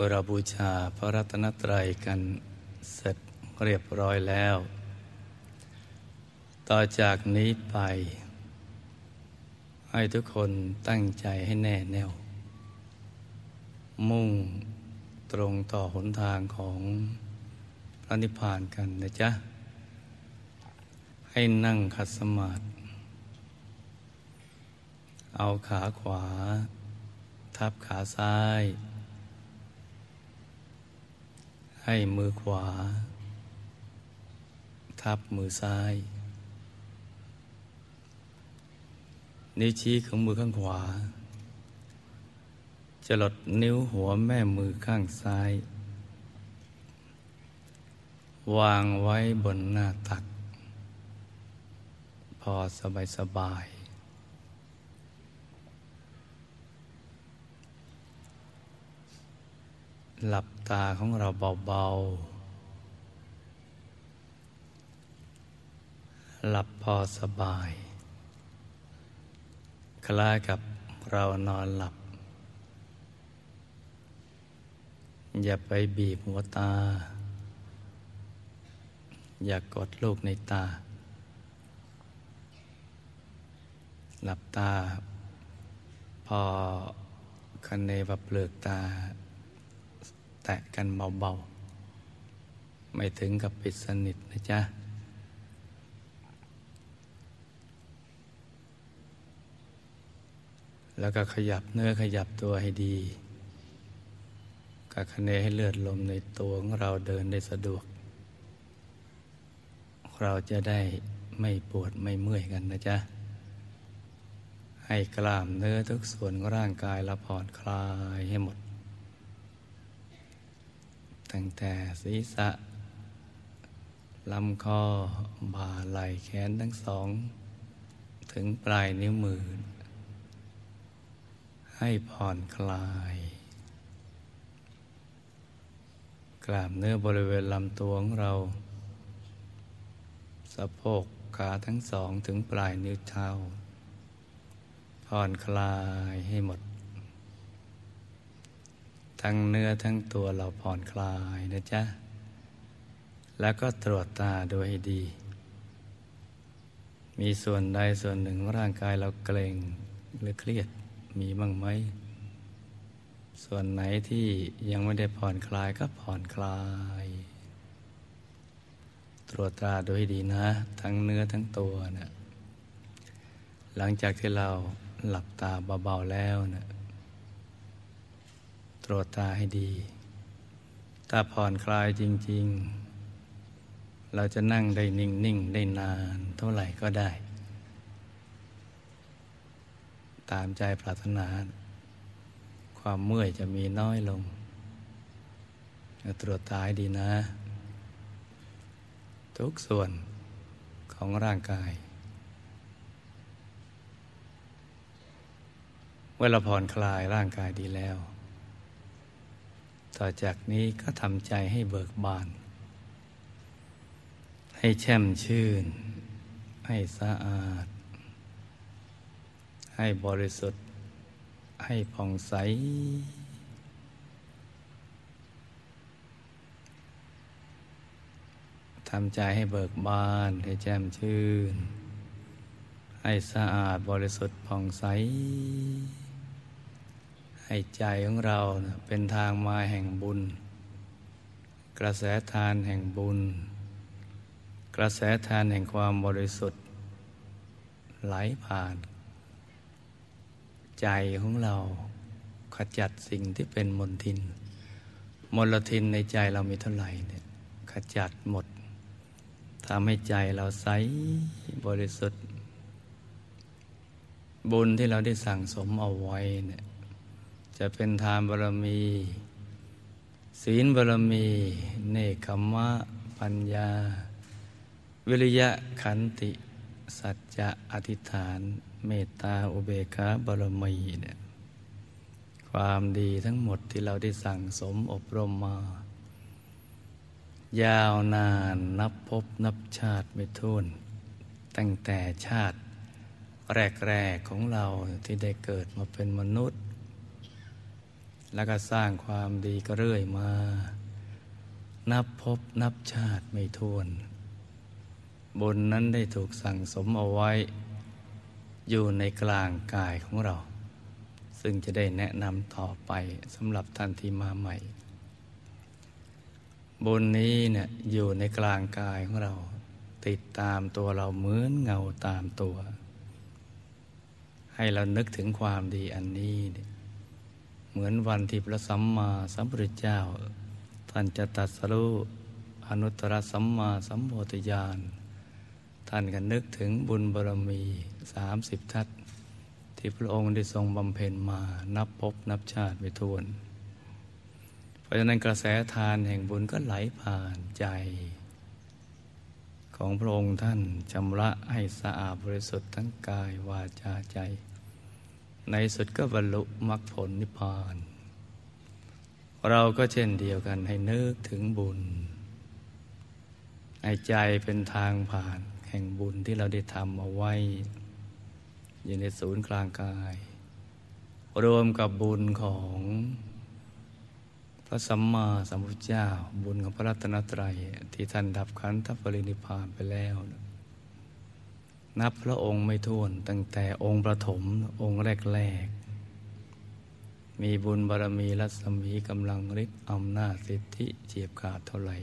มื่อเราบูชาพระรัตนตรัยกันเสร็จเรียบร้อยแล้ว ต่อจากนี้ไป ให้ทุกคนตั้งใจให้แน่แน่ว มุ่งตรงต่อหนทางของพระนิพพานกันนะจ๊ะ ให้นั่งขัดสมาธิเอาขาขวา ทับขาซ้าย ให้มือขวา ทับมือซ้าย นิ้วชี้ของมือข้างขวา จะหลดนิ้วหัวแม่มือข้างซ้าย วางไว้บนหน้าตัก พอสบายสบาย หลับตาของเราเบาๆ หลับพอสบาย คล้ายกับเรานอนหลับ อย่าไปบีบหัวตา อย่ากดลูกในตา หลับตา พอคันเนวเปลือกตา ตะกันเบาๆ ไม่ถึงกับปิดสนิทนะจ๊ะ แล้วก็ขยับเนื้อขยับตัวให้ดีกะคะเนให้เลือดลมในตัวของเราเดินได้สะดวก เราจะได้ไม่ปวดไม่เมื่อยกันนะจ๊ะ ให้กล้ามเนื้อทุกส่วนของร่างกายเราผ่อนคลายให้หมด ตั้งแต่ศีรษะลำคอบ่าไหล่แขนทั้งสอง ถึงปลายนิ้วมือ ให้ผ่อนคลาย กล้ามเนื้อบริเวณลำตัวของเรา สะโพกขาทั้งสองถึงปลายนิ้วเท้า ผ่อนคลายให้หมด ทั้งเนื้อทั้งตัวเราผ่อนคลายนะจ๊ะ แล้วก็ตรวจตาดูให้ดี มีส่วนใดส่วนหนึ่งร่างกายเราเกร็งหรือเครียดมีบ้างไหม ส่วนไหนที่ยังไม่ได้ผ่อนคลายก็ผ่อนคลาย ตรวจตาดูให้ดีนะ ทั้งเนื้อทั้งตัวนะหลังจากที่เราหลับตาเบาๆแล้วนะ ตรวจตาให้ดี ถ้าผ่อนคลายจริง ๆ เราจะนั่งได้นิ่ง ๆ ได้นานเท่าไหร่ก็ได้ ตามใจปรารถนา ความเมื่อยจะมีน้อยลง ตรวจตาให้ดีนะ ทุกส่วนของร่างกายเมื่อเราผ่อนคลายร่างกายดีแล้ว ต่อจากนี้ก็ทำใจให้เบิกบาน ให้แช่มชื่น ให้สะอาด ให้บริสุทธิ์ ให้ผ่องใส ทำใจให้เบิกบาน ให้แจ่มชื่น ให้สะอาดบริสุทธิ์ผ่องใส ให้ใจของเราเป็นทางมาแห่งบุญ กระแสทานแห่งบุญ กระแสทานแห่งความบริสุทธิ์ ไหลผ่าน ใจของเราขจัดสิ่งที่เป็นมลทิน มลทินในใจเรามีเท่าไหร่เนี่ยขจัดหมดทำให้ใจเราใสบริสุทธิ์ บุญที่เราได้สั่งสมเอาไว้เนี่ย จะเป็นทานบารมี ศีลบารมี เนคขมะ ปัญญา วิริยะขันติ สัจจะอธิษฐาน เมตตาอุเบกขาบารมีเนี่ยความดีทั้งหมดที่เราได้สั่งสมอบรมมา ยาวนานนับพบนับชาติไม่ท้วนตั้งแต่ชาติแรก ๆ ของเราที่ได้เกิดมาเป็นมนุษย์ แล้วก็สร้างความดีก็เรื่อยมา นับพบนับชาติไม่ทวนบุญนั้นได้ถูกสั่งสมเอาไว้ อยู่ในกลางกายของเรา ซึ่งจะได้แนะนำต่อไปสำหรับท่านที่มาใหม่บุญนี้เนี่ยอยู่ในกลางกายของเรา ติดตามตัวเราเหมือนเงาตามตัว ให้เรานึกถึงความดีอันนี้เนี่ย เหมือนวันที่พระสัมมาสัมพุทธเจ้า ท่านจะตัดสรุอนุตตรสัมมาสัมโพธิญาณ ท่านก็นึกถึงบุญบารมีสามสิบทัศที่พระองค์ได้ทรงบำเพ็ญมานับพบนับชาติไม่ถ้วน เพราะฉะนั้นกระแสทานแห่งบุญก็ไหลผ่านใจ ของพระองค์ท่านชำระให้สะอาดบริสุทธิ์ทั้งกายวาจาใจ ในสุดก็บรรลุมรรคผลนิพพาน เราก็เช่นเดียวกันให้นึกถึงบุญให้ใจเป็นทางผ่านแห่งบุญที่เราได้ทำเอาไว้ อยู่ในศูนย์กลางกาย รวมกับบุญของพระสัมมาสัมพุทธเจ้า บุญของพระรัตนตรัย ที่ท่านดับขันธปรินิพานไปแล้วนะ นับพระองค์ไม่ท้วน ตั้งแต่องค์ประถมองค์แรกๆ มีบุญบารมีรัศมีกำลังฤทธิ์อำนาจสิทธิเจียบขาดเท่าไหร่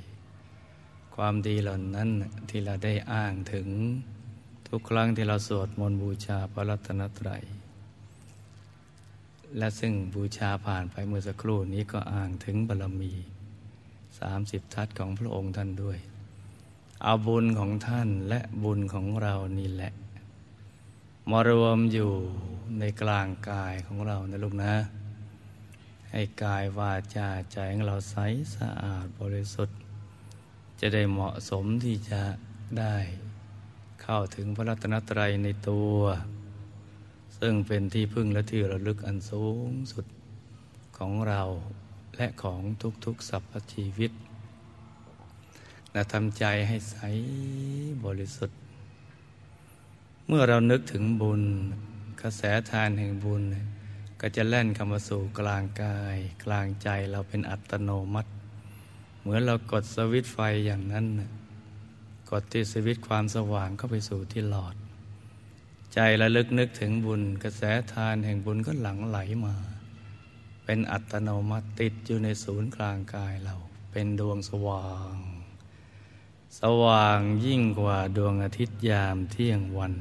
ความดีเหล่านั้นที่เราได้อ้างถึงทุกครั้งที่เราสวดมนต์บูชาพระรัตนตรัย และซึ่งบูชาผ่านไปเมื่อสักครู่นี้ก็อ้างถึงบารมีสามสิบทัศของพระองค์ท่านด้วย เอาบุญของท่านและบุญของเรานี่แหละ มารวมอยู่ในกลางกายของเรานะลูกนะ ให้กายวาจาใจของเราใสสะอาดบริสุทธิ์ จะได้เหมาะสมที่จะได้เข้าถึงพระรัตนตรัยในตัว ซึ่งเป็นที่พึ่งและที่ระลึกอันสูงสุดของเราและของทุกๆสรรพชีวิต และทำใจให้ใสบริสุทธิ์ เมื่อเรานึกถึงบุญ กระแสทานแห่งบุญ ก็จะแล่นเข้ามาสู่กลางกาย กลางใจเราเป็นอัตโนมัติ เหมือนเรากดสวิตไฟอย่างนั้น กดที่สวิตความสว่างเข้าไปสู่ที่หลอด ใจระลึกนึกถึงบุญ กระแสทานแห่งบุญก็หลั่งไหลมา เป็นอัตโนมัติติดอยู่ในศูนย์กลางกายเราเป็นดวงสว่าง สว่างยิ่งกว่าดวงอาทิตย์ยามเที่ยงวัน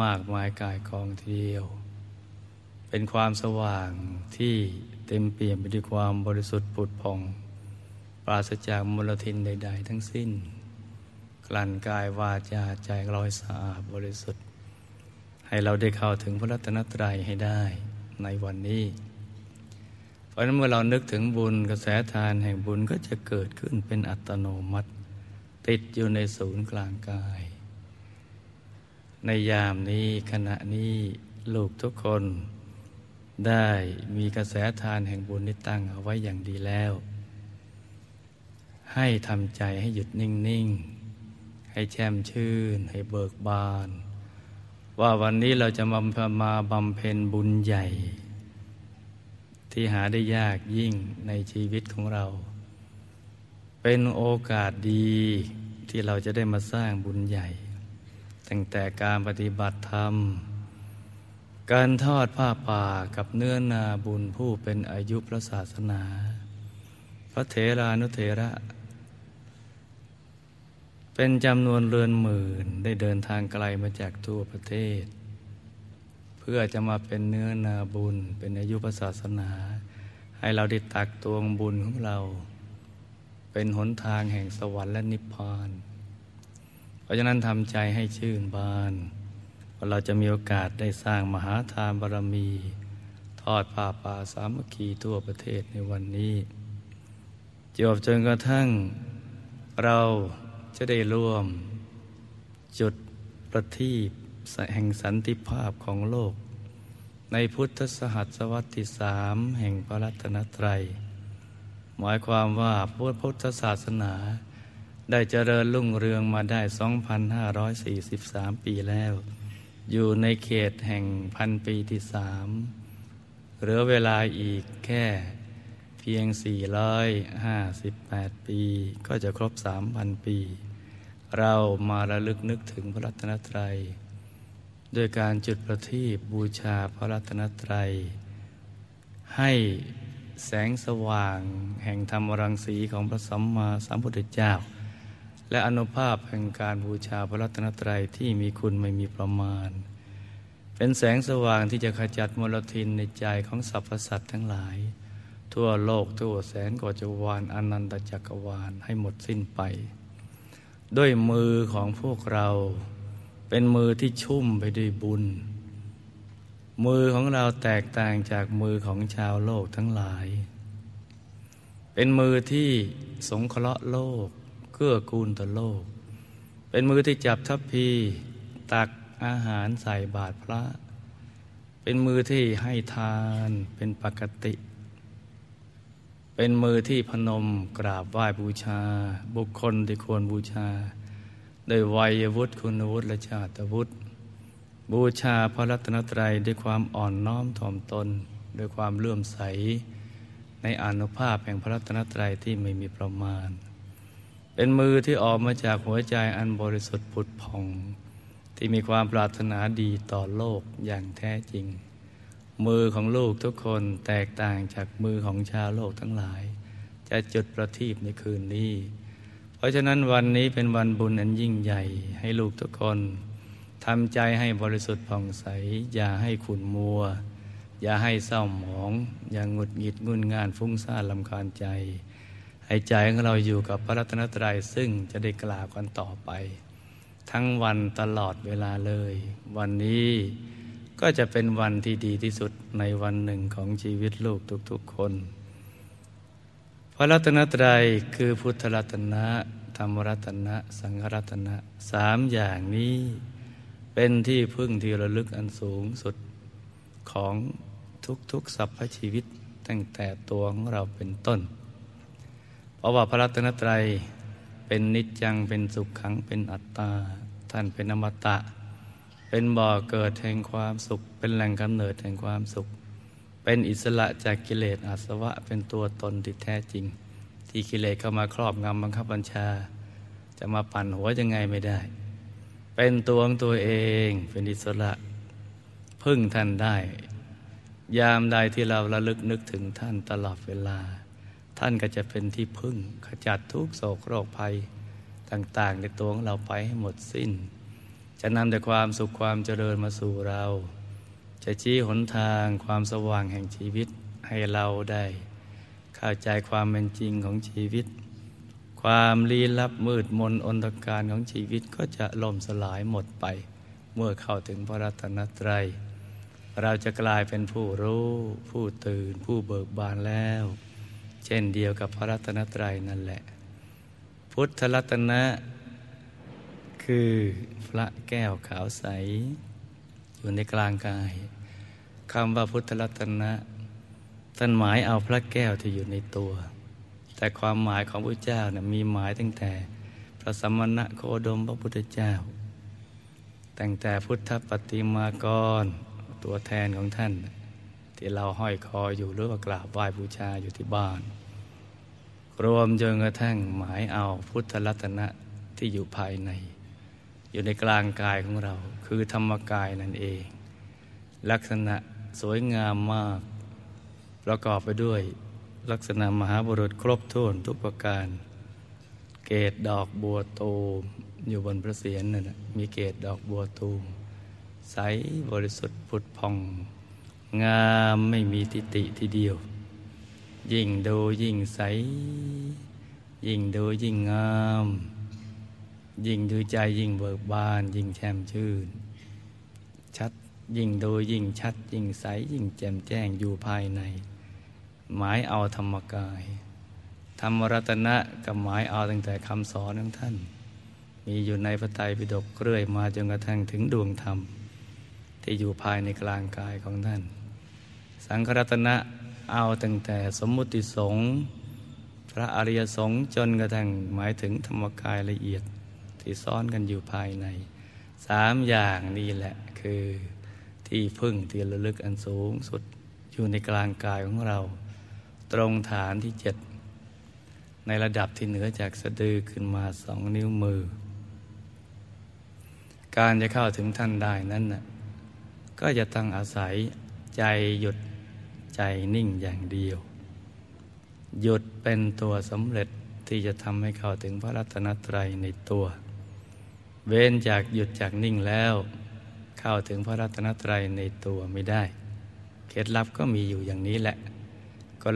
มากมายกายกองทีเดียว เป็นความสว่างที่เต็มเปี่ยมไปด้วยความบริสุทธิ์ปุดผ่อง ปราศจากมลทินใด ๆ ทั้งสิ้น กลั่นกายวาจาใจลอยสะอาดบริสุทธิ์ ให้เราได้เข้าถึงพระรัตนตรัยให้ได้ในวันนี้ เพราะนั้นเมื่อเรานึกถึงบุญกระแสทานแห่งบุญก็จะเกิดขึ้นเป็นอัตโนมัติ ติดอยู่ในศูนย์กลางกาย ในยามนี้ขณะนี้ลูกทุกคน ได้มีกระแสทานแห่งบุญที่ตั้งเอาไว้อย่างดีแล้ว ให้ทำใจให้หยุดนิ่ง ๆ ให้แช่มชื่น ให้เบิกบาน ว่าวันนี้เราจะมามาบำเพ็ญบุญใหญ่ ที่หาได้ยากยิ่งในชีวิตของเรา เป็นโอกาสดีที่เราจะได้มาสร้างบุญใหญ่ ตั้งแต่การปฏิบัติธรรม การทอดผ้าป่ากับเนื้อนาบุญผู้เป็นอายุพระศาสนา พระเถรานุเถระ เป็นจำนวนเรือนหมื่นได้เดินทางไกลมาจากทั่วประเทศ เพื่อจะมาเป็นเนื้อนาบุญเป็นอายุพระศาสนา ให้เราได้ตักตวงบุญของเรา เป็นหนทางแห่งสวรรค์และนิพพาน เพราะฉะนั้นทำใจให้ชื่นบานว่าเราจะมีโอกาสได้สร้างมหาทานบารมี ทอดผ้าป่าสามัคคีทั่วประเทศในวันนี้จบจนกระทั่งเราจะได้ร่วม จุดประทีปแห่งสันติภาพของโลก ในพุทธสหัสวรรษที่สามแห่งพระรัตนตรัย หมายความว่าพุทธศาสนา ได้เจริญรุ่งเรืองมาได้ 2,543 ปีแล้ว อยู่ในเขตแห่งพันปีที่สามเหลือเวลาอีกแค่เพียง 458 ปี ก็จะครบ 3,000 ปี เรามาระลึกนึกถึงพระรัตนตรัยด้วยการจุดประทีปบูชาพระรัตนตรัยให้ แสงสว่าง แห่งธรรมรังสีของพระสัมมาสัมพุทธเจ้า และอนุภาพแห่งการบูชาพระรัตนตรัยที่มีคุณไม่มีประมาณ เป็นแสงสว่างที่จะขจัดมลทินในใจของสรรพสัตว์ทั้งหลาย ทั่วโลกทั่วแสนกว่าจักรวาลอนันตจักรวาลให้หมดสิ้นไป ด้วยมือของพวกเรา เป็นมือที่ชุ่มไปด้วยบุญ มือของเราแตกต่างจากมือของชาวโลกทั้งหลาย เป็นมือที่สงเคราะห์โลก เกื้อกูลต่อโลก เป็นมือที่จับทัพพี ตักอาหารใส่บาตรพระ เป็นมือที่ให้ทานเป็นปกติ เป็นมือที่พนมกราบไหว้บูชา บุคคลที่ควรบูชา โดยวัยวุฒิคุณวุฒิและชาติวุฒิ บูชาพระรัตนตรัยด้วยความอ่อนน้อมถ่อมตนด้วยความเลื่อมใส ในอนุภาพแห่งพระรัตนตรัยที่ไม่มีประมาณ เป็นมือที่ออกมาจากหัวใจอันบริสุทธิ์ผุดผ่อง ที่มีความปรารถนาดีต่อโลกอย่างแท้จริง มือของลูกทุกคนแตกต่างจากมือของชาวโลกทั้งหลาย จะจุดประทีปในคืนนี้ เพราะฉะนั้นวันนี้เป็นวันบุญอันยิ่งใหญ่ให้ลูกทุกคน ทำใจให้บริสุทธิ์ผ่องใส อย่าให้ขุนมัว อย่าให้เศร้าหมอง อย่างหงุดหงิดงุนงานฟุ้งซ่านลำคาญใจ ให้ใจของเราอยู่กับพระรัตนตรัยซึ่งจะได้กล่าวกันต่อไป ทั้งวันตลอดเวลาเลย วันนี้ก็จะเป็นวันที่ดีที่สุดในวันหนึ่งของชีวิตลูกทุกๆคน พระรัตนตรัยคือพุทธรัตนะ ธรรมรัตนะ สังฆรัตนะสามอย่างนี้ เป็นที่พึ่งที่ระลึกอันสูงสุดของทุกๆสรรพชีวิตตั้งแต่ตัวของเราเป็นต้น เพราะว่าพระรัตนตรัยเป็นนิจจังเป็นสุขขังเป็นอัตตา ท่านเป็นอมตะ เป็นบ่อเกิดแห่งความสุข เป็นแหล่งกำเนิดแห่งความสุข เป็นอิสระจากกิเลสอาสวะ เป็นตัวตนที่แท้จริง ที่กิเลสเข้ามาครอบงำบังคับบัญชา จะมาปั่นหัวยังไงไม่ได้ เป็นตัวของตัวเองเป็นอิสระพึ่งท่านได้ ยามใดที่เราระลึกนึกถึงท่านตลอดเวลา ท่านก็จะเป็นที่พึ่งขจัดทุกโศกโรคภัยต่างๆ ในตัวของเราไปให้หมดสิ้น จะนำแต่ความสุขความเจริญมาสู่เรา จะชี้หนทางความสว่างแห่งชีวิตให้เราได้ เข้าใจความเป็นจริงของชีวิต ความลี้ลับมืดมนอนตการของชีวิตก็จะล่มสลายหมดไป เมื่อเข้าถึงพระรัตนตรัย เราจะกลายเป็นผู้รู้ ผู้ตื่น ผู้เบิกบานแล้ว เช่นเดียวกับพระรัตนตรัยนั่นแหละ พุทธรัตนะ คือพระแก้วขาวใส อยู่ในกลางกายคำว่าพุทธรัตนะท่านหมายเอาพระแก้วที่อยู่ในตัว แต่ความหมายของพระเจ้าเนี่ยมีหมายตั้งแต่พระสมณะโคดมพระพุทธเจ้า ตั้งแต่พุทธปฏิมากรตัวแทนของท่าน ที่เราห้อยคออยู่หรือว่ากราบไหว้บูชาอยู่ที่บ้าน รวมจนกระทั่งหมายเอาพุทธรัตนะที่อยู่ภายใน อยู่ในกลางกายของเรา คือธรรมกายนั่นเอง ลักษณะสวยงามมาก ประกอบไปด้วย ลักษณะมหาบุรุษครบถ้วนทุกประการ เกตดอกบัวตูมอยู่บนพระเศียรนั่นมีเกตดอกบัวตูมใสบริสุทธิ์ผุดพอง งามไม่มีติติทีเดียว ยิ่งดูยิ่งใส ยิ่งดูยิ่งงาม ยิ่งดูใจยิ่งเบิกบาน ยิ่งแช่มชื่น ชัดยิ่งดูยิ่งชัด ยิ่งใส ยิ่งแจ่มแจ้งอยู่ภายใน หมายเอาธรรมกาย ธรรมรัตนะกับหมายเอาตั้งแต่คำสอนของท่าน มีอยู่ในพระไตรปิฎกเรื่อยมาจนกระทั่งถึงดวงธรรม ที่อยู่ภายในกลางกายของท่าน สังฆรัตนะเอาตั้งแต่สมมุติสงฆ์พระอริยสงฆ์จนกระทั่งหมายถึงธรรมกายละเอียดที่ซ้อนกันอยู่ภายในสามอย่างนี้แหละคือที่พึ่งที่ระลึกอันสูงสุดอยู่ในกลางกายของเรา ตรงฐานที่เจ็ดในระดับที่เหนือจากสะดือขึ้นมาสองนิ้วมือ การจะเข้าถึงท่านได้นั้นน่ะก็จะต้องอาศัยใจหยุดใจนิ่งอย่างเดียว หยุดเป็นตัวสำเร็จที่จะทำให้เข้าถึงพระรัตนตรัยในตัว เว้นจากหยุดจากนิ่งแล้ว เข้าถึงพระรัตนตรัยในตัวไม่ได้ เคล็ดลับก็มีอยู่อย่างนี้แหละ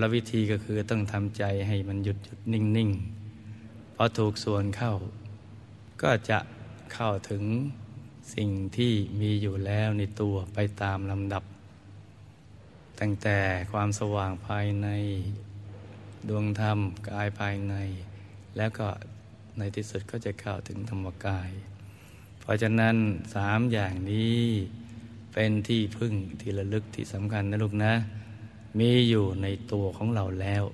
ลวิธีก็คือต้องทำใจให้มันหยุดหยุดนิ่งนิ่งพอถูกส่วนเข้า ก็จะเข้าถึงสิ่งที่มีอยู่แล้วในตัวไปตามลำดับ ตั้งแต่ความสว่างภายในดวงธรรมกายภายใน แล้วก็ในที่สุดก็จะเข้าถึงธรรมกาย เพราะฉะนั้นสามอย่างนี้เป็นที่พึ่งที่ระลึกที่สำคัญนะลูกนะ มีอยู่ในตัวของเราแล้ว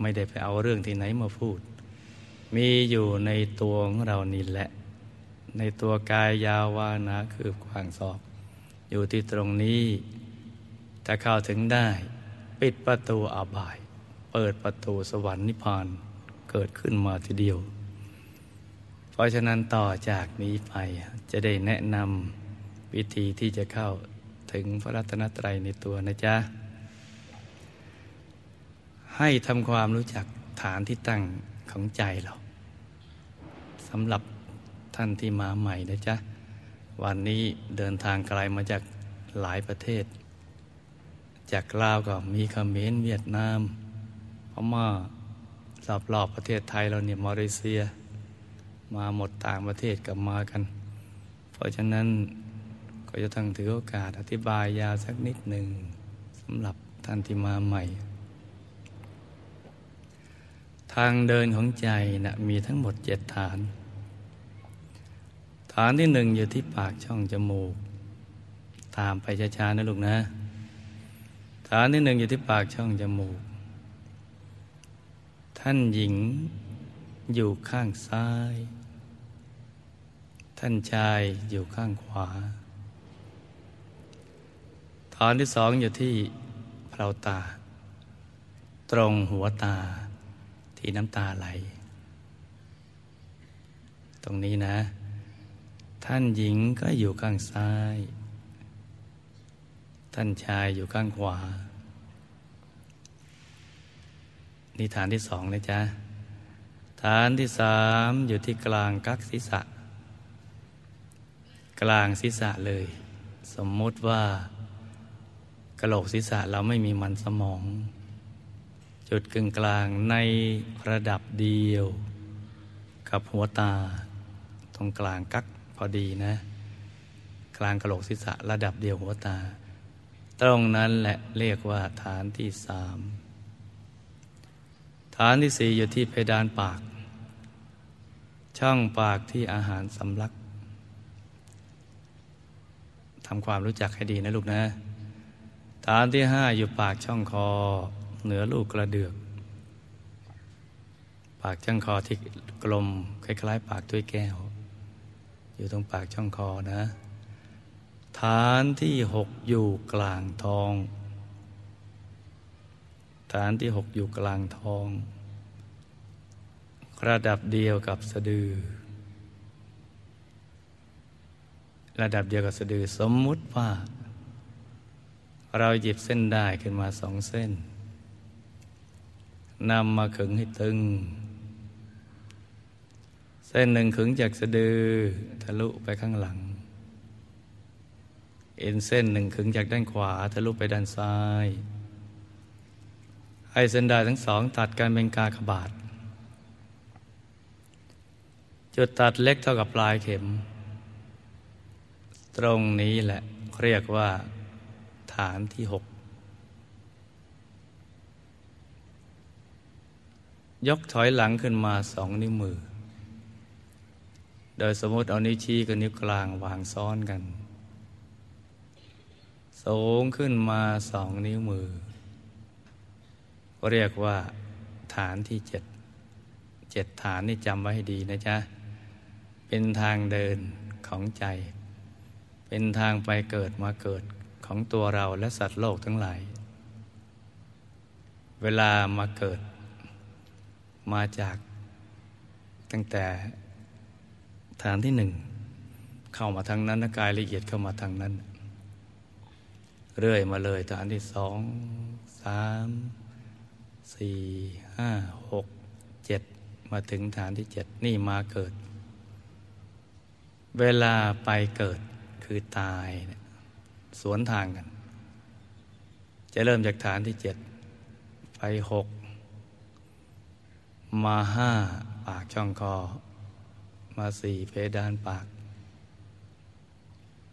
ไม่ได้ไปเอาเรื่องที่ไหนมาพูด มีอยู่ในตัวของเรานี่แหละ ในตัวกายยาววานาคือกว้างศอก อยู่ที่ตรงนี้ ถ้าเข้าถึงได้ ปิดประตูอาบาย เปิดประตูสวรรค์นิพพานเกิดขึ้นมาทีเดียว เพราะฉะนั้นต่อจากนี้ไปจะได้แนะนำวิธีที่จะเข้าถึงพระรัตนตรัยในตัวนะจ๊ะ ให้ทำความรู้จักฐานที่ตั้งของใจเราสำหรับท่านที่มาใหม่นะจ๊ะ วันนี้เดินทางไกลมาจากหลายประเทศ จากลาวก็มีเขมรเวียดนามพม่ารอบๆประเทศไทยเราเนี่ยมาเลเซีย มาหมดต่างประเทศกับมากัน เพราะฉะนั้นก็จะต้องถือโอกาสอธิบายยาสักนิดหนึ่งสำหรับท่านที่มาใหม่ ทางเดินของใจนะมีทั้งหมดเจ็ดฐาน ฐานที่หนึ่งอยู่ที่ปากช่องจมูก ตามไปช้าๆนะลูกนะ ฐานที่หนึ่งอยู่ที่ปากช่องจมูก ท่านหญิงอยู่ข้างซ้าย ท่านชายอยู่ข้างขวา ฐานที่สองอยู่ที่เปล่าตา ตรงหัวตา ที่น้ำตาไหล ตรงนี้นะ ท่านหญิงก็อยู่ข้างซ้าย ท่านชายอยู่ข้างขวานี่ฐานที่สองนะจ๊ะ ฐานที่สามอยู่ที่กลางกักศีรษะ กลางศีรษะเลย สมมติว่ากระโหลกศีรษะเราไม่มีมันสมอง จุดกึ่งกลางในระดับเดียว กับหัวตา ตรงกลางกักพอดีนะ กลางกระโหลกศีรษะระดับเดียวหัวตา ตรงนั้นแหละเรียกว่าฐานที่สามฐานที่สี่อยู่ที่เพดานปาก ช่องปากที่อาหารสำลักทำความรู้จักให้ดีนะลูกนะ ฐานที่ห้าอยู่ปากช่องคอ เหนือลูกกระเดือก ปากช่องคอที่กลมคล้ายๆ ปากถ้วยแก้ว อยู่ตรงปากช่องคอนะ ฐานที่หกอยู่กลางท้อง ฐานที่หกอยู่กลางท้อง ระดับเดียวกับสะดือ ระดับเดียวกับสะดือสมมุติว่าเราหยิบเส้นได้ขึ้นมาสองเส้น นำมาขึงให้ตึง เส้นหนึ่งขึงจากสะดือทะลุไปข้างหลัง เอ็นเส้นหนึ่งขึงจากด้านขวาทะลุไปด้านซ้าย ให้เส้นได้ทั้งสองตัดกันเป็นกากบาท จุดตัดเล็กเท่ากับปลายเข็ม ตรงนี้แหละเรียกว่าฐานที่หก ยกถอยหลังขึ้นมาสองนิ้วมือ โดยสมมติเอานิ้วชี้กับนิ้วกลางวางซ้อนกัน สูงขึ้นมาสองนิ้วมือ เรียกว่าฐานที่เจ็ด เจ็ดฐานนี่จำไว้ให้ดีนะจ๊ะ เป็นทางเดินของใจ เป็นทางไปเกิดมาเกิดของตัวเราและสัตว์โลกทั้งหลาย เวลามาเกิด มาจากตั้งแต่ฐานที่หนึ่ง เข้ามาทางนั้นกายละเอียดเข้ามาทางนั้น เรื่อยมาเลยฐานที่สองสามสี่ห้าหกเจ็ดมาถึงฐานที่เจ็ดนี่มาเกิด เวลาไปเกิดคือตายสวนทางกัน จะเริ่มจากฐานที่เจ็ดไปหก มาห้าปากช่องคอ มาสี่เพดานปาก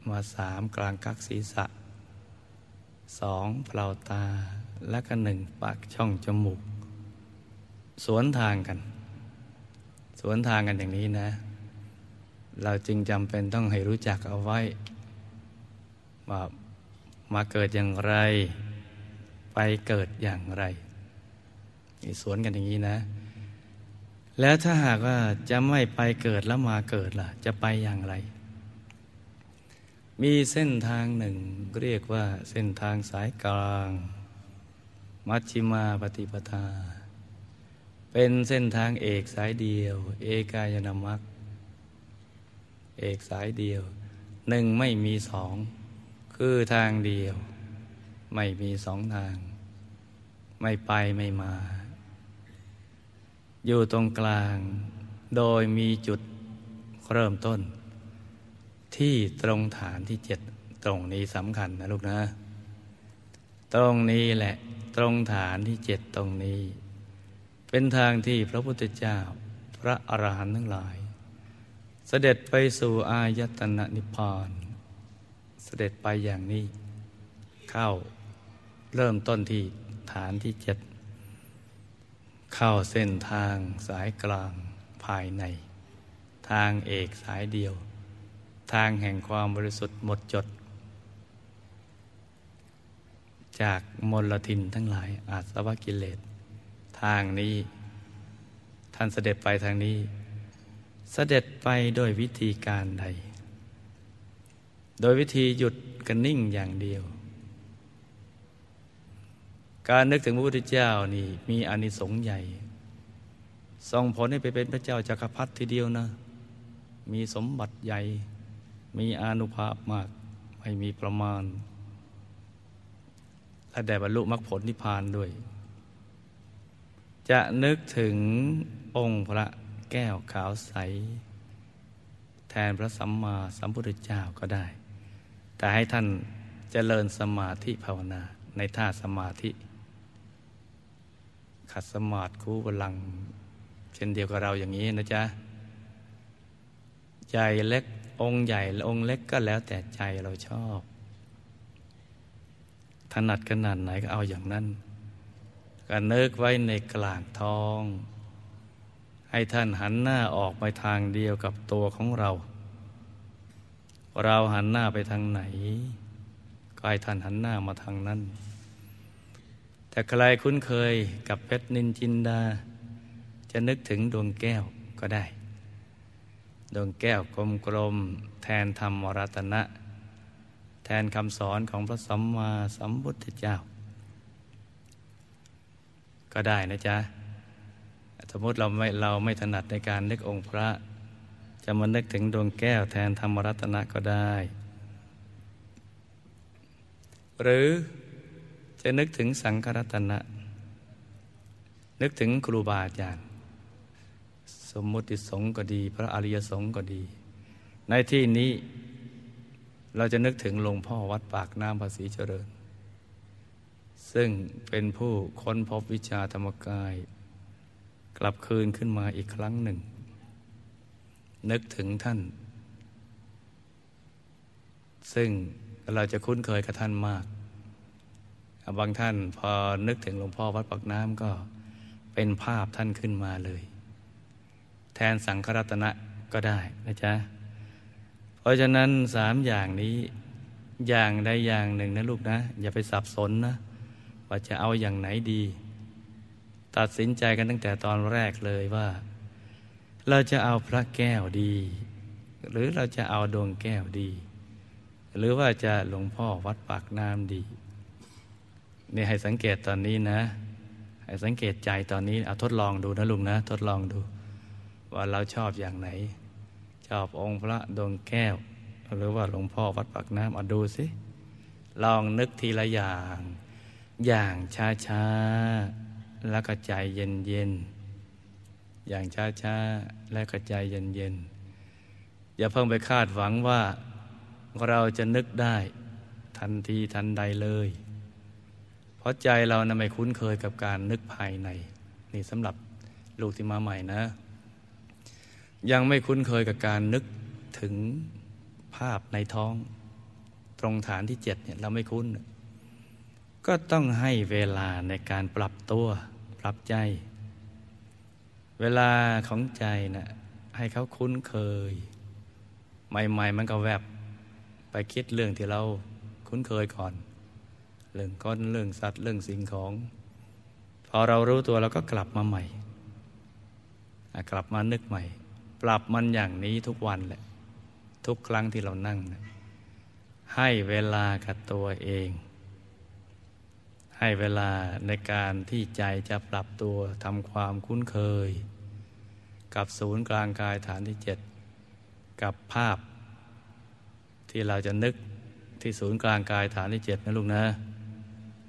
มาสามกลางกักศีรษะสองเปล่าตาและก็หนึ่งปากช่องจมูก สวนทางกัน สวนทางกันอย่างนี้นะ เราจึงจำเป็นต้องให้รู้จักเอาไว้ว่ามาเกิดอย่างไร ไปเกิดอย่างไรสวนกันอย่างนี้นะ แล้วถ้าหากว่าจะไม่ไปเกิดแล้วมาเกิดล่ะ จะไปอย่างไร มีเส้นทางหนึ่งเรียกว่าเส้นทางสายกลาง มัชชิมาปฏิปทา เป็นเส้นทางเอกสายเดียว เอกายนามัคเอกสายเดียวหนึ่งไม่มีสอง คือทางเดียว ไม่มีสองทาง ไม่ไปไม่มา อยู่ตรงกลาง โดยมีจุดเริ่มต้น ที่ตรงฐานที่เจ็ดตรงนี้สำคัญนะลูกนะ ตรงนี้แหละตรงฐานที่เจ็ดตรงนี้ เป็นทางที่พระพุทธเจ้าพระอรหันต์ทั้งหลาย เสด็จไปสู่อายตนะนิพพาน เสด็จไปอย่างนี้ เข้าเริ่มต้นที่ฐานที่เจ็ด เข้าเส้นทางสายกลางภายใน ทางเอกสายเดียว ทางแห่งความบริสุทธิ์หมดจด จากมลทินทั้งหลายอาสวะกิเลส ทางนี้ ท่านเสด็จไปทางนี้ เสด็จไปโดยวิธีการใด โดยวิธีหยุดกันนิ่งอย่างเดียว การนึกถึงพระพุทธเจ้านี่มีอานิสงส์ใหญ่ส่งผลให้ไปเป็นพระเจ้าจากักรพรรดิทีเดียวนะ มีสมบัติใหญ่ มีอานุภาพมาก ไม่มีประมาณ และได้บรรลุมรรคผลนิพพานด้วย จะนึกถึงองค์พระแก้วขาวใส แทนพระสัมมาสัมพุทธเจ้าก็ได้ แต่ให้ท่านจเจริญสมาธิภาวนาในท่าสมาธิ ขัดสมาธิคู่บลัง เช่นเดียวกับเราอย่างนี้นะจ๊ะ ใจเล็กองค์ใหญ่องค์เล็กก็แล้วแต่ใจเราชอบถนัดขนาดไหนก็เอาอย่างนั้น ก็เนิกไว้ในกลางท้อง ให้ท่านหันหน้าออกไปทางเดียวกับตัวของเรา เราหันหน้าไปทางไหน ก็ให้ท่านหันหน้ามาทางนั้น แต่ใครคุ้นเคยกับเพชรนินจินดา จะนึกถึงดวงแก้วก็ได้ ดวงแก้วกลมๆแทนธรรมรัตนะ แทนคำสอนของพระสัมมาสัมพุทธเจ้า ก็ได้นะจ๊ะ สมมติเราไม่เราไม่ถนัดในการนึกองค์พระ จะมานึกถึงดวงแก้วแทนธรรมรัตนะก็ได้ หรือ จะนึกถึงสังฆรัตนะ นึกถึงครูบาอาจารย์ สมมุติสงฆ์ก็ดี พระอริยสงฆ์ก็ดี ในที่นี้เราจะนึกถึงหลวงพ่อวัดปากน้ำภาษีเจริญ ซึ่งเป็นผู้ค้นพบวิชาธรรมกาย กลับคืนขึ้นมาอีกครั้งหนึ่ง นึกถึงท่าน ซึ่งเราจะคุ้นเคยกับท่านมาก บางท่านพอนึกถึงหลวงพ่อวัดปักน้ำก็เป็นภาพท่านขึ้นมาเลย แทนสังฆรัตนะก็ได้นะจ๊ะ เพราะฉะนั้นสามอย่างนี้อย่างใดอย่างหนึ่งนะลูกนะ อย่าไปสับสนนะ ว่าจะเอาอย่างไหนดี ตัดสินใจกันตั้งแต่ตอนแรกเลยว่า เราจะเอาพระแก้วดี หรือเราจะเอาดวงแก้วดี หรือว่าจะหลวงพ่อวัดปากน้ำดี นี่ให้สังเกตตอนนี้นะ ให้สังเกตใจตอนนี้เอาทดลองดูนะลุงนะ ทดลองดู ว่าเราชอบอย่างไหน ชอบองค์พระดวงแก้ว หรือว่าหลวงพ่อวัดปากน้ำเอาดูสิลองนึกทีละอย่าง อย่างช้าช้าแล้วก็ใจเย็นเย็นอย่างช้าช้าแล้วก็ใจเย็นเย็นอย่าเพิ่งไปคาดหวังว่าเราจะนึกได้ทันทีทันใดเลย เพราะใจเรานะไม่คุ้นเคยกับการนึกภายใน นี่สำหรับลูกที่มาใหม่นะ ยังไม่คุ้นเคยกับการนึกถึงภาพในท้อง ตรงฐานที่เจ็ดเนี่ยเราไม่คุ้น ก็ต้องให้เวลาในการปรับตัว ปรับใจ เวลาของใจนะ่ะให้เขาคุ้นเคย ใหม่ ๆ มันก็แวบไปคิดเรื่องที่เราคุ้นเคยก่อน เรื่องก้อนเรื่องสัตว์เรื่องสิ่งของ พอเรารู้ตัวเราก็กลับมาใหม่ กลับมานึกใหม่ ปรับมันอย่างนี้ทุกวันแหละ ทุกครั้งที่เรานั่ง ให้เวลากับตัวเอง ให้เวลาในการที่ใจจะปรับตัวทำความคุ้นเคย กับศูนย์กลางกายฐานที่เจ็ดกับภาพที่เราจะนึกที่ศูนย์กลางกายฐานที่เจ็ดนะลูกนะ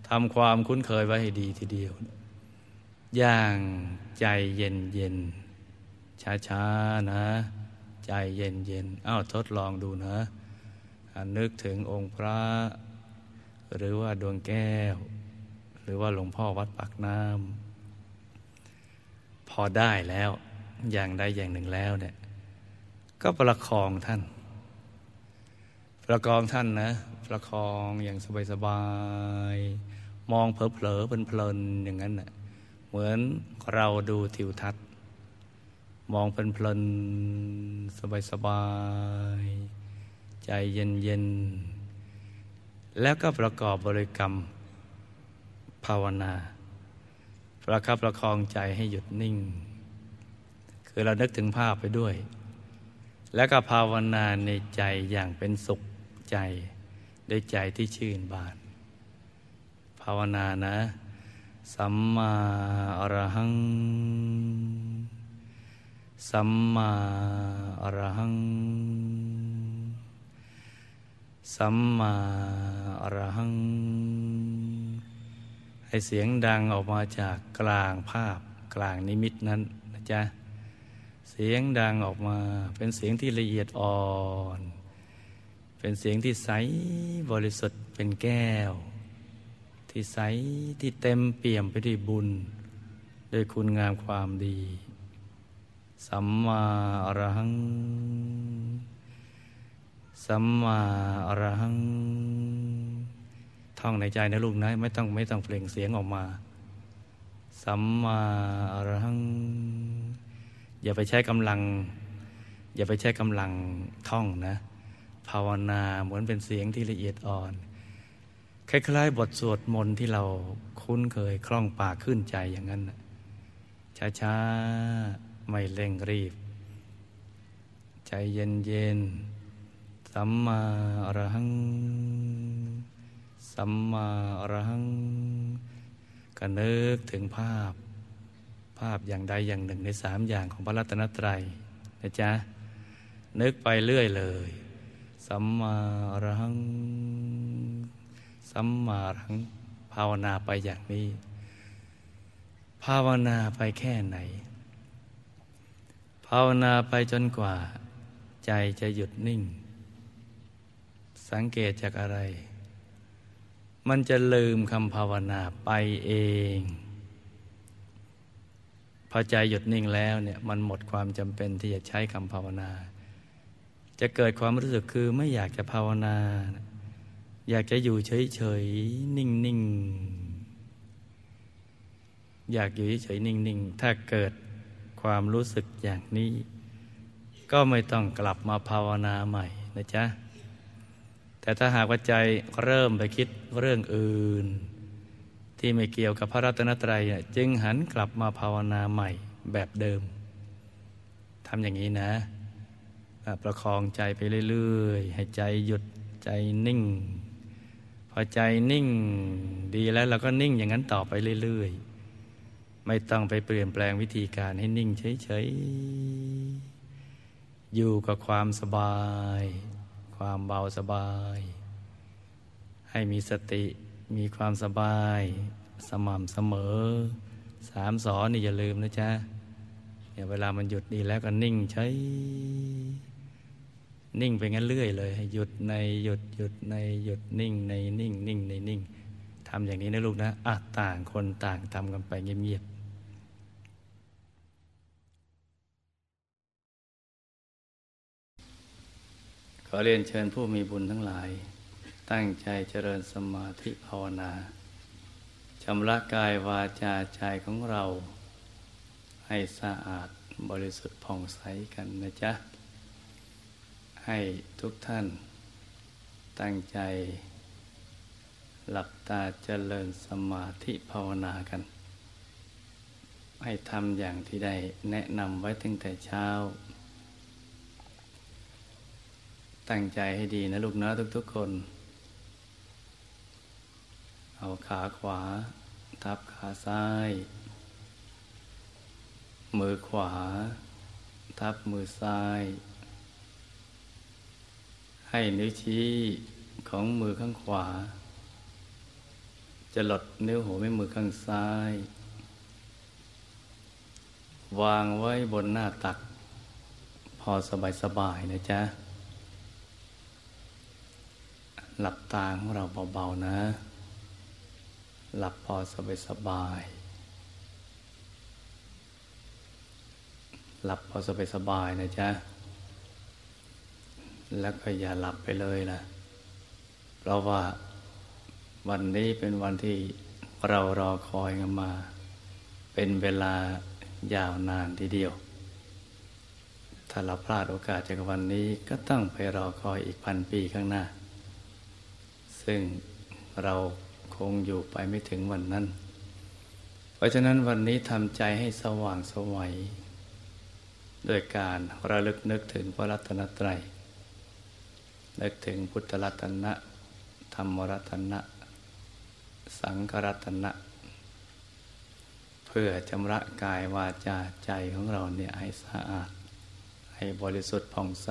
ทำความคุ้นเคยไว้ให้ดีทีเดียว อย่างใจเย็นเย็นช้าช้านะ ใจเย็นเย็นอ้าวทดลองดูนะนึกถึงองค์พระ หรือว่าดวงแก้ว หรือว่าหลวงพ่อวัดปากน้ำพอได้แล้วอย่างใดอย่างหนึ่งแล้วเนี่ยก็ประคองท่าน ประกองท่านนะ ประคองอย่างสบายๆ มองเผลอๆเพลินๆอย่างนั้นน่ะเหมือนเราดูทิวทัศน์ มองเพลินๆสบายๆใจเย็นๆแล้วก็ประกอบบริกรรมภาวนา ประคับประคองใจให้หยุดนิ่ง คือเรานึกถึงภาพไปด้วย แล้วก็ภาวนาในใจอย่างเป็นสุขใจด้วยใจที่ชื่นบาน ภาวนานะ สัมมาอรหัง สัมมาอรหัง สัมมาอรหัง ให้เสียงดังออกมาจากกลางภาพกลางนิมิตนั้นนะจ๊ะ เสียงดังออกมาเป็นเสียงที่ละเอียดอ่อน เป็นเสียงที่ใสบริสุทธิ์เป็นแก้ว ที่ใสที่เต็มเปี่ยมไปด้วยบุญด้วยคุณงามความดี สัมมาอรหัง สัมมาอรหัง ท่องในใจนะลูกนะไม่ต้องไม่ต้องเปล่งเสียงออกมา สัมมาอรหัง อย่าไปใช้กำลัง อย่าไปใช้กำลังท่องนะ ภาวนาเหมือนเป็นเสียงที่ละเอียดอ่อน คล้ายๆ บทสวดมนต์ที่เราคุ้นเคยคล่องปากขึ้นใจอย่างนั้นช้าๆ ไม่เร่งรีบ ใจเย็นๆ สัมมาอรหัง สัมมาอรหังก็นึกถึงภาพ ภาพอย่างใดอย่างหนึ่งในสามอย่างของพระรัตนตรัยนะจ๊ะ นึกไปเรื่อยเลย สัมมาอรหัง สัมมารหังภาวนาไปอย่างนี้ ภาวนาไปแค่ไหน ภาวนาไปจนกว่า ใจจะหยุดนิ่ง สังเกตจากอะไร มันจะลืมคำภาวนาไปเองพอใจหยุดนิ่งแล้วเนี่ยมันหมดความจำเป็นที่จะใช้คำภาวนา จะเกิดความรู้สึกคือไม่อยากจะภาวนา อยากจะอยู่เฉยๆ นิ่งๆ อยากอยู่เฉยๆ นิ่งๆ ถ้าเกิดความรู้สึกอย่างนี้ ก็ไม่ต้องกลับมาภาวนาใหม่นะจ๊ะ แต่ถ้าหากว่าใจเริ่มไปคิดเรื่องอื่น ที่ไม่เกี่ยวกับพระรัตนตรัยจึงหันกลับมาภาวนาใหม่แบบเดิมทำอย่างนี้นะ ประคองใจไปเรื่อย ๆ ให้ใจหยุดใจนิ่ง พอใจนิ่งดีแล้วเราก็นิ่งอย่างนั้นต่อไปเรื่อยๆ ไม่ต้องไปเปลี่ยนแปลงวิธีการให้นิ่งเฉยๆ อยู่กับความสบาย ความเบาสบาย ให้มีสติมีความสบาย สม่ำเสมอ สามสอนนี่อย่าลืมนะจ๊ะเนี่ยเวลามันหยุดดีแล้วก็นิ่งใช้ นิ่งไปงั้นเรื่อยเลย หยุดในหยุดหยุดในหยุดนิ่งในนิ่งนิ่งในนิ่งทำอย่างนี้นะลูกนะอะต่างคนต่างทำกันไปเงียบๆขอเรียนเชิญผู้มีบุญทั้งหลาย ตั้งใจเจริญสมาธิภาวนาชำระกายวาจาใจของเรา ให้สะอาดบริสุทธิ์ผ่องใสกันนะจ๊ะ ให้ทุกท่าน ตั้งใจ หลับตาเจริญสมาธิภาวนากัน ให้ทำอย่างที่ได้แนะนำไว้ตั้งแต่เช้า ตั้งใจให้ดีนะลูกนะทุกๆคน เอาขาขวา ทับขาซ้าย มือขวา ทับมือซ้าย ให้นิ้วชี้ของมือข้างขวา จะหลดนิ้วหัวแม่มือข้างซ้าย วางไว้บนหน้าตัก พอสบายๆนะจ๊ะ หลับตาของเราเบาๆนะ หลับพอสบายๆหลับพอสบายๆนะจ๊ะ แล้วก็อย่าหลับไปเลยล่ะเพราะว่าวันนี้เป็นวันที่เรารอคอยกันมา เป็นเวลายาวนานทีเดียว ถ้าเราพลาดโอกาสจากวันนี้ก็ต้องไปรอคอยอีกพันปีข้างหน้า ซึ่งเราคงอยู่ไปไม่ถึงวันนั้น เพราะฉะนั้นวันนี้ทำใจให้สว่างสวัยด้วยการระลึกนึกถึงพระรัตนตรัย นึกถึงพุทธรัตนะ ธรรมรัตนะ สังฆรัตนะ เพื่อชำระกายวาจาใจของเราเนี่ยให้สะอาด ให้บริสุทธิ์ผ่องใส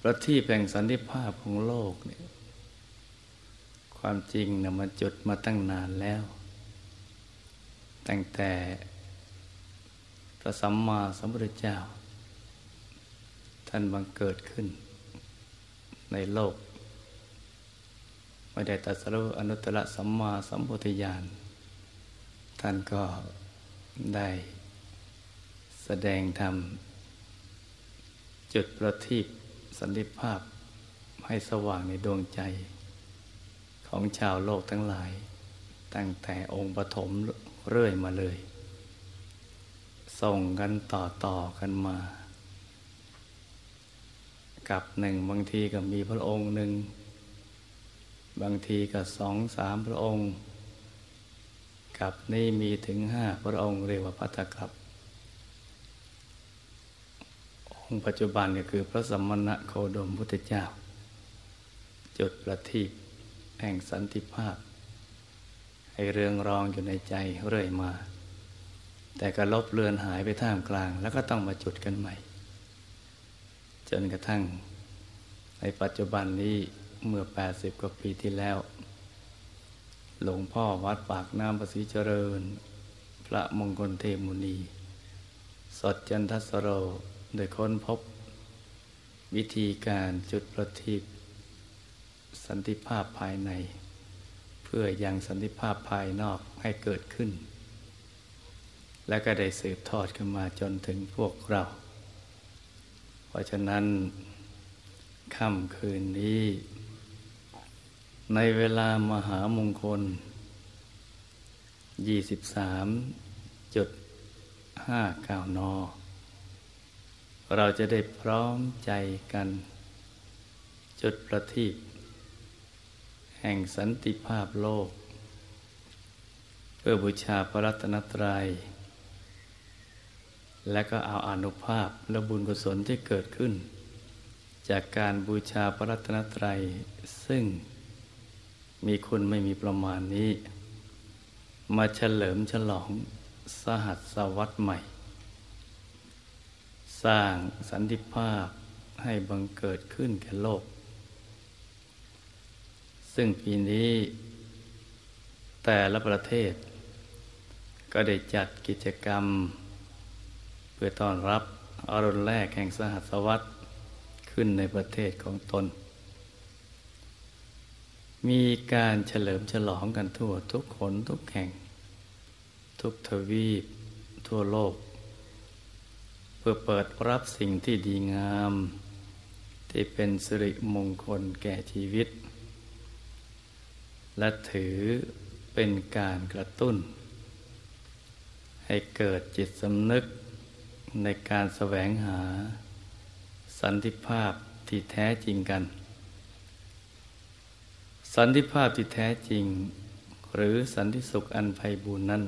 ประที่แห่งสันติภาพของโลกเนี่ยความจริงนะมันจุดมาตั้งนานแล้ว ตั้งแต่พระสัมมาสัมพุทธเจ้า ท่านบังเกิดขึ้น ในโลก ไม่ได้ตรัสรู้อนุตตรสัมมาสัมพุทธญาณ ท่านก็ได้แสดงธรรม จุดประทีปสันติภาพให้สว่างในดวงใจ ของชาวโลกทั้งหลาย ตั้งแต่องค์ปฐมเรื่อยมาเลย ส่งกันต่อต่อกันมา กับหนึ่งบางทีก็มีพระองค์หนึ่ง บางทีก็สองสามพระองค์ กับนี่มีถึงห้าพระองค์เรียกว่าพัตกับ องค์ปัจจุบันก็คือพระสัมมณโคดมพุทธเจ้า จุดประทีปแห่งสันติภาพ ให้เรืองรองอยู่ในใจเรื่อยมา แต่ก็ลบเลือนหายไปท่ามกลาง แล้วก็ต้องมาจุดกันใหม่ จนกระทั่ง ในปัจจุบันนี้เมื่อ 80 กว่าปีที่แล้ว หลวงพ่อวัดปากน้ำประสีเจริญ พระมงคลเทมุนี สดจันทสโรได้ค้นพบ วิธีการจุดประทีปสันติภาพภายใน เพื่อยังสันติภาพภายนอกให้เกิดขึ้น และก็ได้สืบทอดขึ้นมาจนถึงพวกเรา เพราะฉะนั้นค่ำคืนนี้ ในเวลามหามงคล 23จุด59 น เราจะได้พร้อมใจกัน จุดประทีปแห่งสันติภาพโลก เพื่อบูชาพระรัตนตรยัย และก็เอาอนุภาพและบุญกุศลที่เกิดขึ้น จากการบูชาพระรัตนตรัย ซึ่งมีคุณไม่มีประมาณนี้ มาเฉลิมฉลองสหัสวรรษใหม่ สร้างสันติภาพให้บังเกิดขึ้นแก่โลก ซึ่งปีนี้ แต่ละประเทศ ก็ได้จัดกิจกรรม พื่อต้อนรับอรุณแรกแห่งสหัสวรรษขึ้นในประเทศของตน มีการเฉลิมฉลองกันทั่วทุกคนทุกแห่ง ทุกทวีป ทั่วโลก เพื่อเปิดรับสิ่งที่ดีงาม ที่เป็นสิริมงคลแก่ชีวิต และถือเป็นการกระตุ้น ให้เกิดจิตสำนึก ในการแสวงหา สันติภาพที่แท้จริงกัน สันติภาพที่แท้จริง หรือสันติสุขอันไพบูรณ์นั้น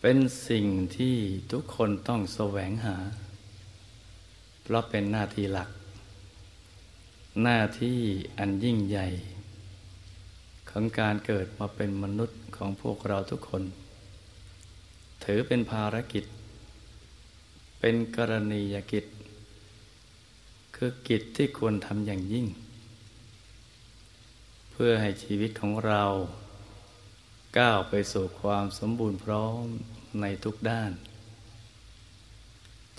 เป็นสิ่งที่ทุกคนต้องแสวงหา เพราะเป็นหน้าที่หลัก หน้าที่อันยิ่งใหญ่ ของการเกิดมาเป็นมนุษย์ของพวกเราทุกคน ถือเป็นภารกิจ เป็นกรณียกิจ คือกิจที่ควรทำอย่างยิ่ง เพื่อให้ชีวิตของเรา ก้าวไปสู่ความสมบูรณ์พร้อมในทุกด้าน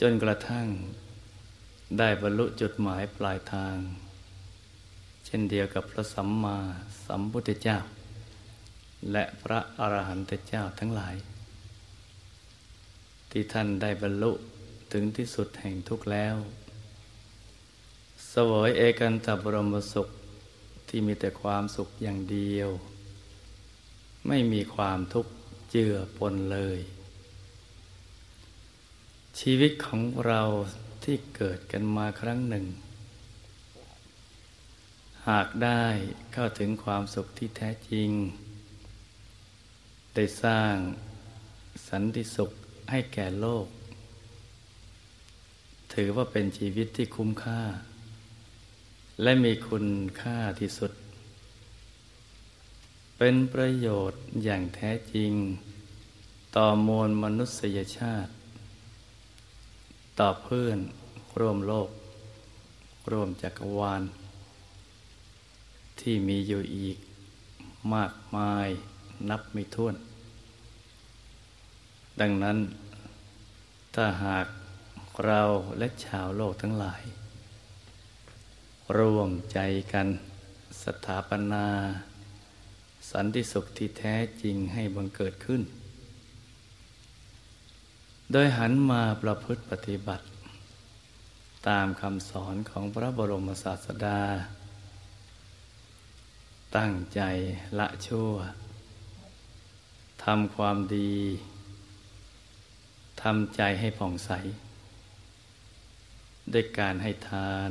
จนกระทั่งได้บรรลุจุดหมายปลายทาง เช่นเดียวกับพระสัมมาสัมพุทธเจ้า และพระอรหันตเจ้าทั้งหลาย ที่ท่านได้บรรลุ ถึงที่สุดแห่งทุกแล้ว สวยเอกันตบรมสุขที่มีแต่ความสุขอย่างเดียว ไม่มีความทุกข์เจือปนเลย ชีวิตของเราที่เกิดกันมาครั้งหนึ่ง หากได้เข้าถึงความสุขที่แท้จริง ได้สร้างสันติสุขให้แก่โลก ถือว่าเป็นชีวิตที่คุ้มค่า และมีคุณค่าที่สุด เป็นประโยชน์อย่างแท้จริง ต่อมวลมนุษยชาติ ต่อเพื่อนร่วมโลก ร่วมจักรวาล ที่มีอยู่อีกมากมายนับไม่ถ้วน ดังนั้นถ้าหาก เราและชาวโลกทั้งหลาย ร่วมใจกันสถาปนา สันติสุขที่แท้จริงให้บังเกิดขึ้น โดยหันมาประพฤติปฏิบัติ ตามคำสอนของพระบรมศาสดา ตั้งใจละชั่วทำความดีทำใจให้ผ่องใส ด้วยการให้ทาน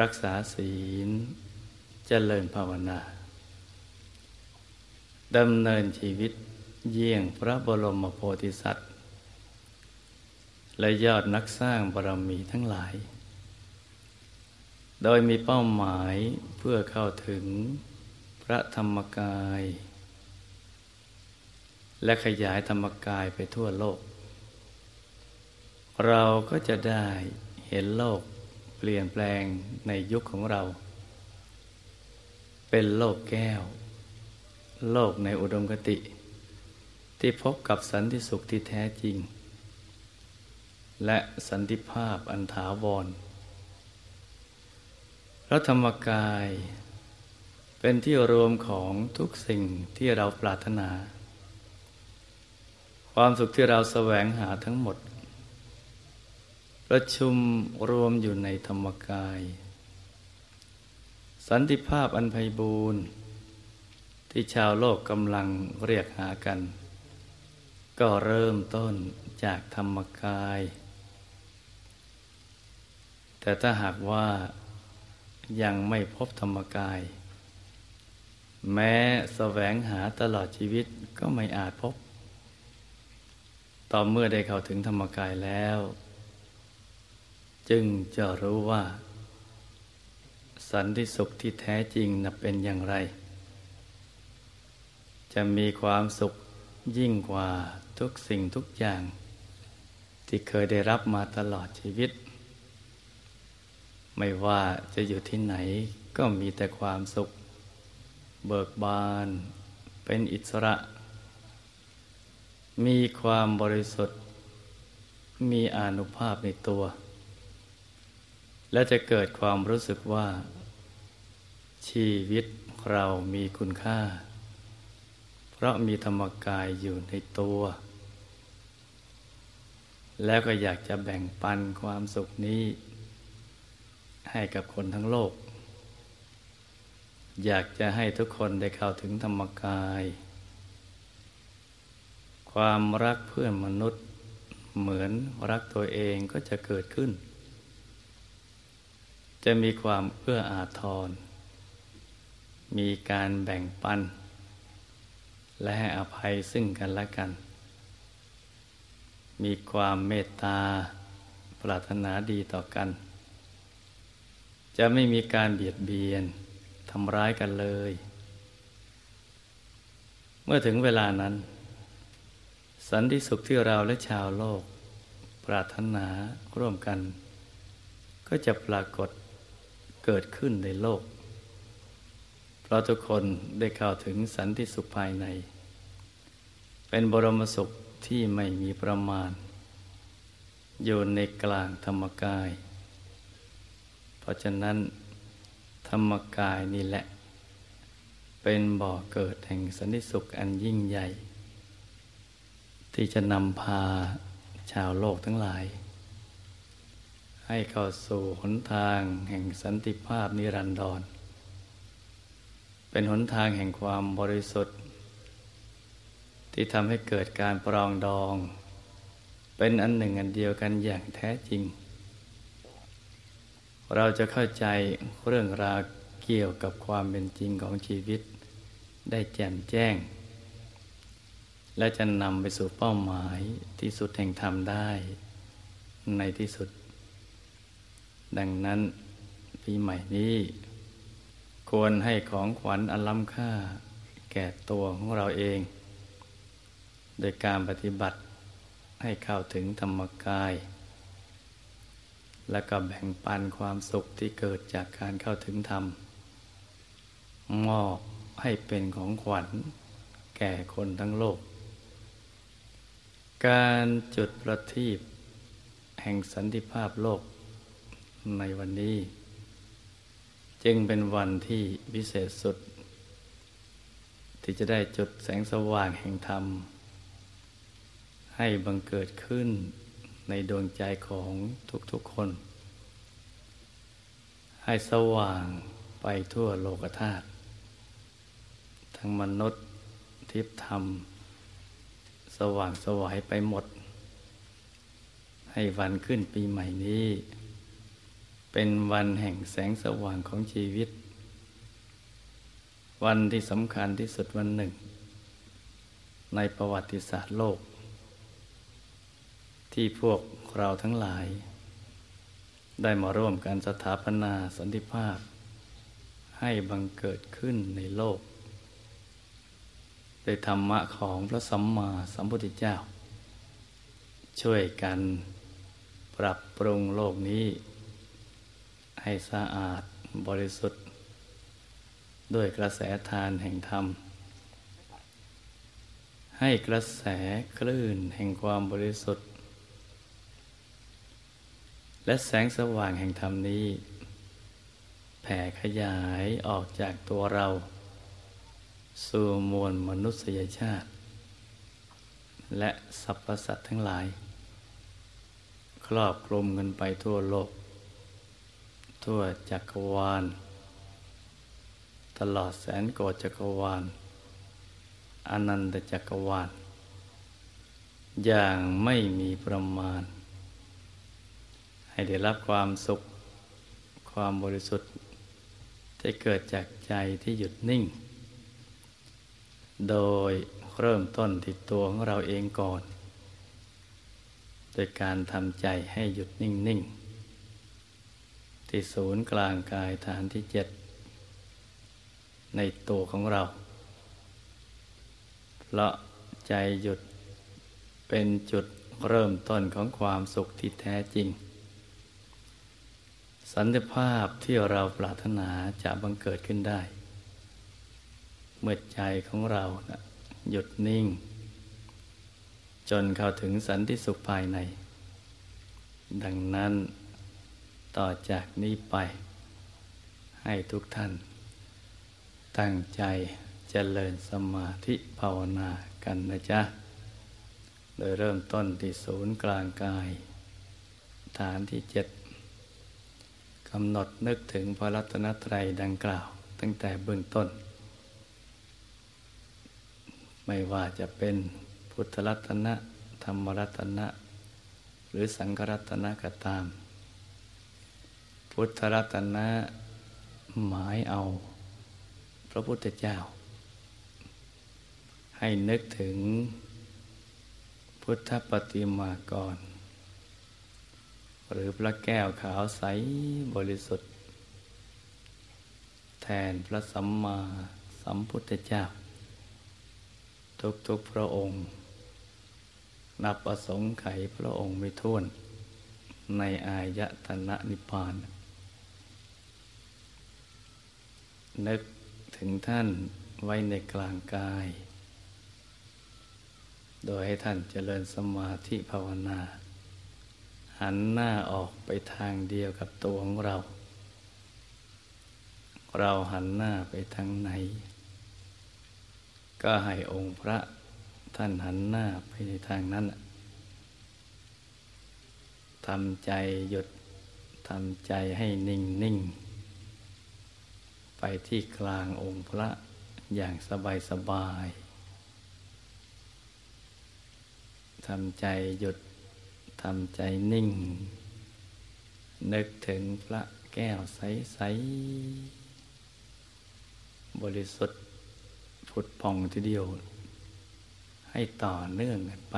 รักษาศีลเจริญภาวนาดำเนินชีวิตเยี่ยงพระบรมโพธิสัตว์ และยอดนักสร้างบารมีทั้งหลาย โดยมีเป้าหมายเพื่อเข้าถึงพระธรรมกาย และขยายธรรมกายไปทั่วโลก เราก็จะได้เห็นโลกเปลี่ยนแปลงในยุคของเรา เป็นโลกแก้ว โลกในอุดมคติ ที่พบกับสันติสุขที่แท้จริง และสันติภาพอันถาวรพระธรรมกายเป็นที่รวมของทุกสิ่งที่เราปรารถนา ความสุขที่เราแสวงหาทั้งหมด ประชุมรวมอยู่ในธรรมกาย สันติภาพอันไพบูรณ์ที่ชาวโลกกำลังเรียกหากัน ก็เริ่มต้นจากธรรมกาย แต่ถ้าหากว่ายังไม่พบธรรมกาย แม้แสวงหาตลอดชีวิตก็ไม่อาจพบ ต่อเมื่อได้เข้าถึงธรรมกายแล้ว จึงจะรู้ว่า สันติสุขที่แท้จริงนับเป็นอย่างไร จะมีความสุขยิ่งกว่าทุกสิ่งทุกอย่าง ที่เคยได้รับมาตลอดชีวิต ไม่ว่าจะอยู่ที่ไหนก็มีแต่ความสุข เบิกบานเป็นอิสระ มีความบริสุทธิ์ มีอนุภาพในตัว และจะเกิดความรู้สึกว่า ชีวิตเรามีคุณค่า เพราะมีธรรมกายอยู่ในตัว แล้วก็อยากจะแบ่งปันความสุขนี้ ให้กับคนทั้งโลก อยากจะให้ทุกคนได้เข้าถึงธรรมกาย ความรักเพื่อนมนุษย์เหมือนรักตัวเองก็จะเกิดขึ้น จะมีความเอื้ออาทร มีการแบ่งปัน และให้อภัยซึ่งกันและกัน มีความเมตตาปรารถนาดีต่อกัน จะไม่มีการเบียดเบียนทำร้ายกันเลย เมื่อถึงเวลานั้น สันติสุขที่เราและชาวโลก ปรารถนาร่วมกัน ก็จะปรากฏ เกิดขึ้นในโลก เพราะทุกคนได้เข้าถึงสันติสุขภายใน เป็นบรมสุขที่ไม่มีประมาณ อยู่ในกลางธรรมกาย เพราะฉะนั้นธรรมกายนี่แหละ เป็นบ่อเกิดแห่งสันติสุขอันยิ่งใหญ่ ที่จะนำพาชาวโลกทั้งหลาย ให้เข้าสู่หนทางแห่งสันติภาพนิรันดร เป็นหนทางแห่งความบริสุทธิ์ ที่ทำให้เกิดการปรองดอง เป็นอันหนึ่งอันเดียวกันอย่างแท้จริง เราจะเข้าใจเรื่องราวเกี่ยวกับความเป็นจริงของชีวิต ได้แจ่มแจ้ง และจะนำไปสู่เป้าหมายที่สุดแห่งธรรมได้ในที่สุด ดังนั้นปีใหม่นี้ ควรให้ของขวัญอันล้ำค่า แก่ตัวของเราเอง โดยการปฏิบัติให้เข้าถึงธรรมกาย และก็แบ่งปันความสุขที่เกิดจากการเข้าถึงธรรม มอบให้เป็นของขวัญ แก่คนทั้งโลก การจุดประทีปแห่งสันติภาพโลก ในวันนี้ จึงเป็นวันที่พิเศษสุด ที่จะได้จุดแสงสว่างแห่งธรรม ให้บังเกิดขึ้นในดวงใจของทุกๆคน ให้สว่างไปทั่วโลกธาตุทั้งมนุษย์ทิพธรรม สว่างสวายไปหมด ให้วันขึ้นปีใหม่นี้ เป็นวันแห่งแสงสว่างของชีวิต วันที่สำคัญที่สุดวันหนึ่ง ในประวัติศาสตร์โลก ที่พวกเราทั้งหลาย ได้มาร่วมกันสถาปนาสันติภาพ ให้บังเกิดขึ้นในโลกโดยธรรมะของพระสัมมาสัมพุทธเจ้า ช่วยกันปรับปรุงโลกนี้ ให้สะอาดบริสุทธิ์ ด้วยกระแสทานแห่งธรรม ให้กระแสคลื่นแห่งความบริสุทธิ์ และแสงสว่างแห่งธรรมนี้ แผ่ขยายออกจากตัวเรา สู่มวลมนุษยชาติ และสรรพสัตว์ทั้งหลาย ครอบคลุมกันไปทั่วโลก ทั่วจักรวาล ตลอดแสนโกดจักรวาล อนันตจักรวาล อย่างไม่มีประมาณ ให้ได้รับความสุขความบริสุทธิ์ที่เกิดจากใจที่หยุดนิ่ง โดยเริ่มต้นที่ตัวของเราเองก่อน โดยการทำใจให้หยุดนิ่งๆ ที่ศูนย์กลางกายฐานที่เจ็ดในตัวของเรา เพราะใจหยุดเป็นจุดเริ่มต้นของความสุขที่แท้จริง สันติภาพที่เราปรารถนาจะบังเกิดขึ้นได้ เมื่อใจของเรานะหยุดนิ่ง จนเข้าถึงสันติสุขภายใน ดังนั้น ต่อจากนี้ไป ให้ทุกท่าน ตั้งใจเจริญสมาธิภาวนากันนะจ๊ะ โดยเริ่มต้นที่ศูนย์กลางกาย ฐานที่เจ็ดกำหนดนึกถึงพระรัตนตรัยดังกล่าว ตั้งแต่เบื้องต้น ไม่ว่าจะเป็นพุทธรัตนะ ธรรมรัตนะ หรือสังฆรัตนะก็ตาม พุทธรัตนะหมายเอา พระพุทธเจ้า ให้นึกถึงพุทธปฏิมากร หรือพระแก้วขาวใสบริสุทธิ์ แทนพระสัมมาสัมพุทธเจ้า ทุกๆพระองค์ นับประสงค์ไขพระองค์ไม่ท้วน ในอายตนะนิพพาน นึกถึงท่านไว้ในกลางกาย โดยให้ท่านเจริญสมาธิภาวนา หันหน้าออกไปทางเดียวกับตัวของเรา เราหันหน้าไปทางไหน ก็ให้องค์พระท่านหันหน้าไปในทางนั้นทำใจหยุดทำใจให้นิ่งนิ่ง ไปที่กลางองค์พระอย่างสบายสบายทำใจหยุดทำใจนิ่ง นึกถึงพระแก้วใส ๆ บริสุทธิ์ผุดผ่องทีเดียว ให้ต่อเนื่องกันไป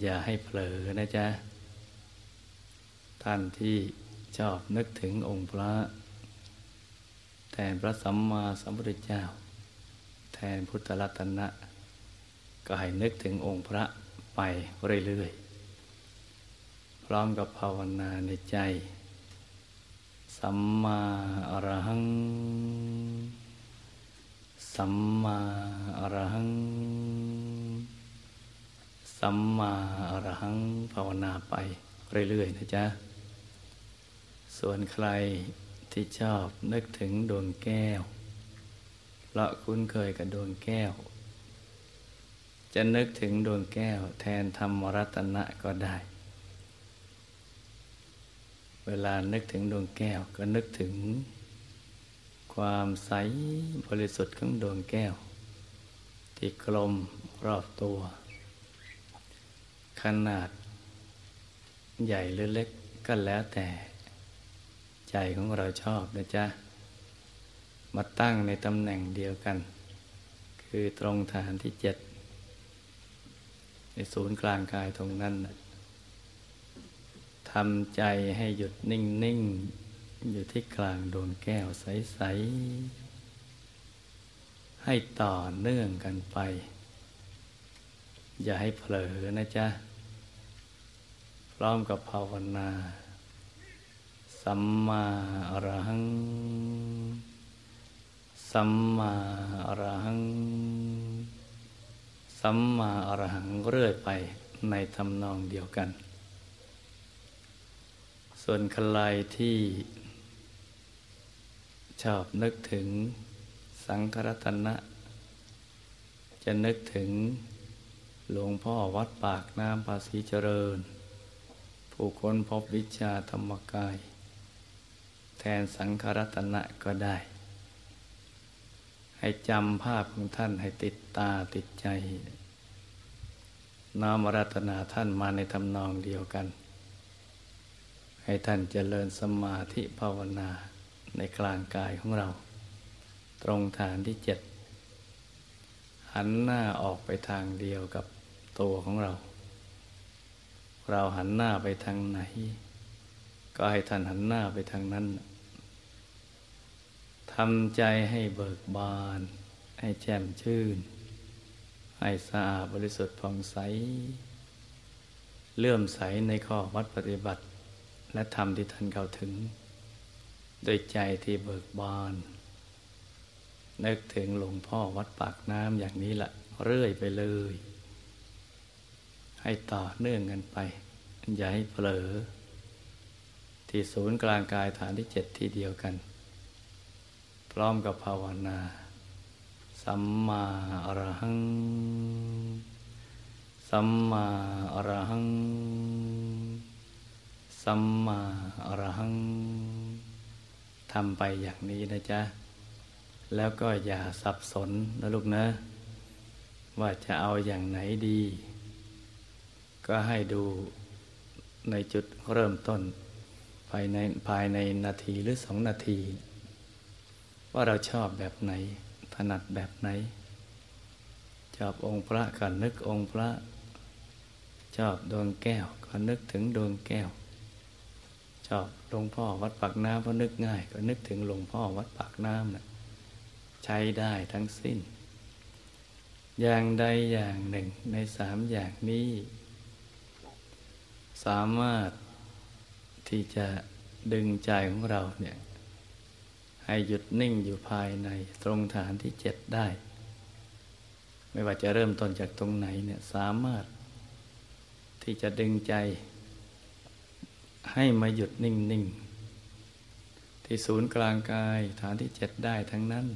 อย่าให้เผลอนะจ๊ะ ท่านที่ชอบนึกถึงองค์พระ แทนพระสัมมาสัมพุทธเจ้า แทนพุทธรัตนะก็ให้นึกถึงองค์พระไปเรื่อยๆ พร้อมกับภาวนาในใจ สัมมาอรหัง สัมมาอรหัง สัมมาอรหังภาวนาไปเรื่อยๆ นะจ๊ะ ส่วนใคร ที่ชอบนึกถึงดวงแก้ว เพราะคุ้นเคยกับดวงแก้ว จะนึกถึงดวงแก้วแทนธรรมรัตนะก็ได้ เวลานึกถึงดวงแก้วก็นึกถึง ความใสบริสุทธิ์ของดวงแก้ว ที่กลมรอบตัว ขนาดใหญ่หรือเล็กก็แล้วแต่ ใจของเราชอบนะจ๊ะ มาตั้งในตำแหน่งเดียวกัน คือตรงฐานที่เจ็ด ในศูนย์กลางกายตรงนั้นทำใจให้หยุดนิ่งนิ่งอยู่ที่กลางดวงแก้วใส ๆ ให้ต่อเนื่องกันไป อย่าให้เผลอนะจ๊ะ พร้อมกับภาวนา สัมมาอรหัง สัมมาอรหัง สัมมาอรหังเรื่อยไปในทำนองเดียวกัน ส่วนใครที่ชอบนึกถึงสังฆรัตนะ จะนึกถึงหลวงพ่อวัดปากน้ำภาษีเจริญ ผู้คนพบวิชาธรรมกาย ทนสังฆรัตนะก็ได้ ให้จำภาพของท่านให้ติดตาติดใจน้อมรัตนาท่านมาในทำนองเดียวกัน ให้ท่านเจริญสมาธิภาวนาในกลางกายของเรา ตรงฐานที่เจ็ดหันหน้าออกไปทางเดียวกับตัวของเรา เราหันหน้าไปทางไหน ก็ให้ท่านหันหน้าไปทางนั้น ทำใจให้เบิกบาน ให้แจ่มชื่น ให้สะอาดบริสุทธิ์ผ่องใส เลื่อมใสในข้อวัดปฏิบัติ และธรรมที่ท่านเข้าถึง โดยใจที่เบิกบาน นึกถึงหลวงพ่อวัดปากน้ำอย่างนี้ละเรื่อยไปเลย ให้ต่อเนื่องกันไป อย่าให้เผลอ ที่ศูนย์กลางกายฐานที่เจ็ดที่เดียวกัน พร้อมกับภาวนา สัมมาอรหัง สัมมาอรหัง สัมมาอรหังทำไปอย่างนี้นะจ๊ะ แล้วก็อย่าสับสนนะลูกนะ ว่าจะเอาอย่างไหนดี ก็ให้ดูในจุดเริ่มต้น ภายในภายในนาทีหรือสองนาที ว่าเราชอบแบบไหน ถนัดแบบไหน ชอบองค์พระก็นึกองค์พระ ชอบดวงแก้วก็นึกถึงดวงแก้ว ชอบหลวงพ่อวัดปากน้ำเพราะนึกง่าย ก็นึกถึงหลวงพ่อวัดปากน้ำนะใช้ได้ทั้งสิ้น อย่างใดอย่างหนึ่งในสามอย่างนี้ สามารถที่จะดึงใจของเราเนี่ย ให้หยุดนิ่งอยู่ภายในตรงฐานที่เจ็ดได้ ไม่ว่าจะเริ่มต้นจากตรงไหนเนี่ยสามารถ ที่จะดึงใจ ให้มาหยุดนิ่งๆที่ศูนย์กลางกายฐานที่เจ็ดได้ทั้งนั้น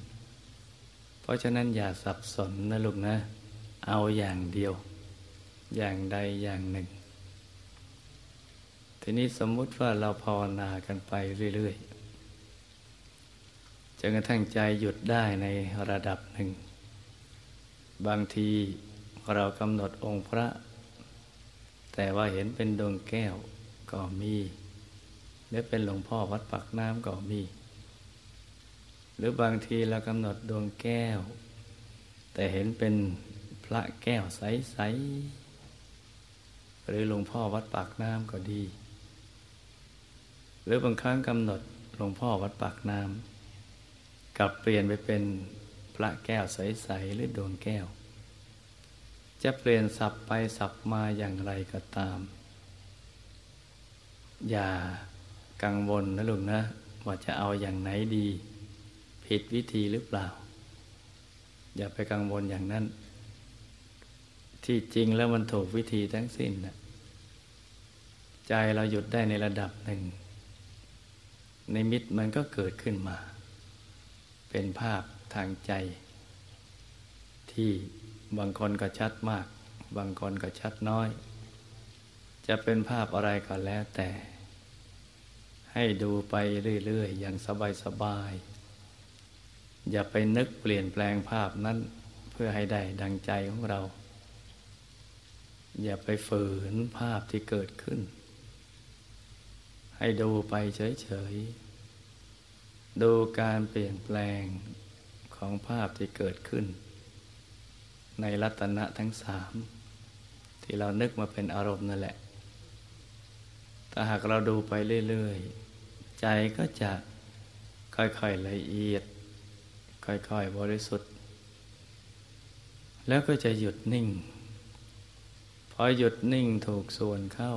เพราะฉะนั้นอย่าสับสนนะลูกนะ เอาอย่างเดียว อย่างใดอย่างหนึ่ง ทีนี้สมมุติว่าเราภาวนากันไปเรื่อยๆ จนกระทั่งใจหยุดได้ในระดับหนึ่ง บางทีเรากำหนดองค์พระ แต่ว่าเห็นเป็นดวงแก้วก็มีหรือเป็นหลวงพ่อวัดปักน้ำก็มี หรือบางทีเรากำหนดดวงแก้ว แต่เห็นเป็นพระแก้วใสๆหรือหลวงพ่อวัดปากน้ำก็ดี หรือบางครั้งกำหนดหลวงพ่อวัดปากน้ำ กลับเปลี่ยนไปเป็นพระแก้วใส ๆ หรือดวงแก้ว จะเปลี่ยนสับไปสับมาอย่างไรก็ตาม อย่ากังวลนะลุงนะ ว่าจะเอาอย่างไหนดี ผิดวิธีหรือเปล่า อย่าไปกังวลอย่างนั้น ที่จริงแล้วมันถูกวิธีทั้งสิ้นนะใจเราหยุดได้ในระดับหนึ่ง ในมิตมันก็เกิดขึ้นมา เป็นภาพทางใจ ที่บางคนก็ชัดมาก บางคนก็ชัดน้อย จะเป็นภาพอะไรก็แล้วแต่ ให้ดูไปเรื่อยๆ อย่างสบายๆ อย่าไปนึกเปลี่ยนแปลงภาพนั้นเพื่อให้ได้ดังใจของเรา อย่าไปฝืนภาพที่เกิดขึ้น ให้ดูไปเฉยๆ ดูการเปลี่ยนแปลงของภาพที่เกิดขึ้น ในรัตนะทั้งสามที่เรานึกมาเป็นอารมณ์นั่นแหละถ้าหากเราดูไปเรื่อยๆ ใจก็จะค่อยๆละเอียด ค่อยๆบริสุทธิ์ แล้วก็จะหยุดนิ่ง พอหยุดนิ่งถูกส่วนเข้า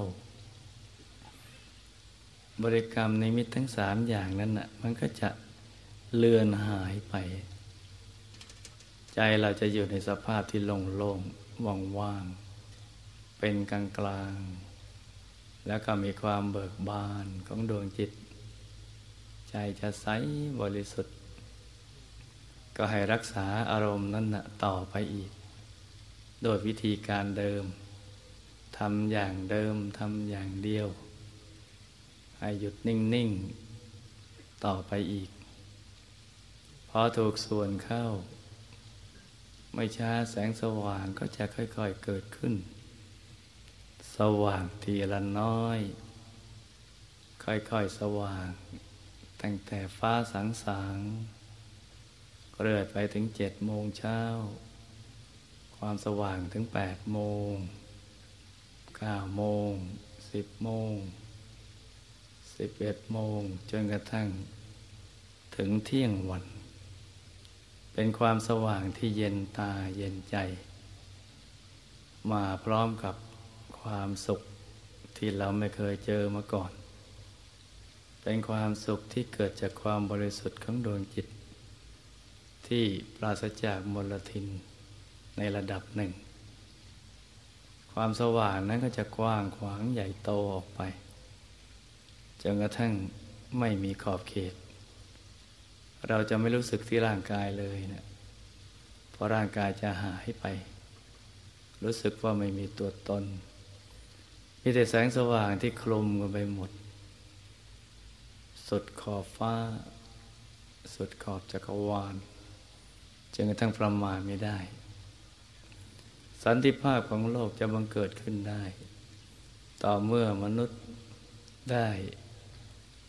บริกรรมในมิตรทั้งสามอย่างนั้นน่ะมันก็จะเลือนหายไป ใจเราจะอยู่ในสภาพที่โล่งๆว่างๆเป็นกลางๆแล้วก็มีความเบิกบานของดวงจิต ใจจะใสบริสุทธิ์ ก็ให้รักษาอารมณ์นั้นนะต่อไปอีก โดยวิธีการเดิมทำอย่างเดิมทำอย่างเดียว ให้หยุดนิ่ง ๆ ต่อไปอีก พอถูกส่วนเข้า ไม่ช้าแสงสว่างก็จะค่อย ๆ เกิดขึ้น สว่างทีละน้อย ค่อย ๆ สว่าง ตั้งแต่ฟ้าสางสางเรื่อยไปถึงเจ็ดโมงเช้า ความสว่างถึงแปดโมงเก้าโมงสิบโมง สิบเอ็ดโมงจนกระทั่งถึงเที่ยงวัน เป็นความสว่างที่เย็นตาเย็นใจ มาพร้อมกับความสุขที่เราไม่เคยเจอมาก่อน เป็นความสุขที่เกิดจากความบริสุทธิ์ของดวงจิต ที่ปราศจากมลทินในระดับหนึ่ง ความสว่างนั้นก็จะกว้างขวางใหญ่โตออกไป จนกระทั่งไม่มีขอบเขต เราจะไม่รู้สึกที่ร่างกายเลยเนะี่ยเพราะร่างกายจะหายไป รู้สึกว่าไม่มีตัวตน มีแต่แสงสว่างที่คลุมกันไปหมด สุดขอบฟ้า สุดขอบจักรวาลจนกระทั่งประมาณไม่ได้ สันติภาพของโลกจะบังเกิดขึ้นได้ ต่อเมื่อมนุษย์ได้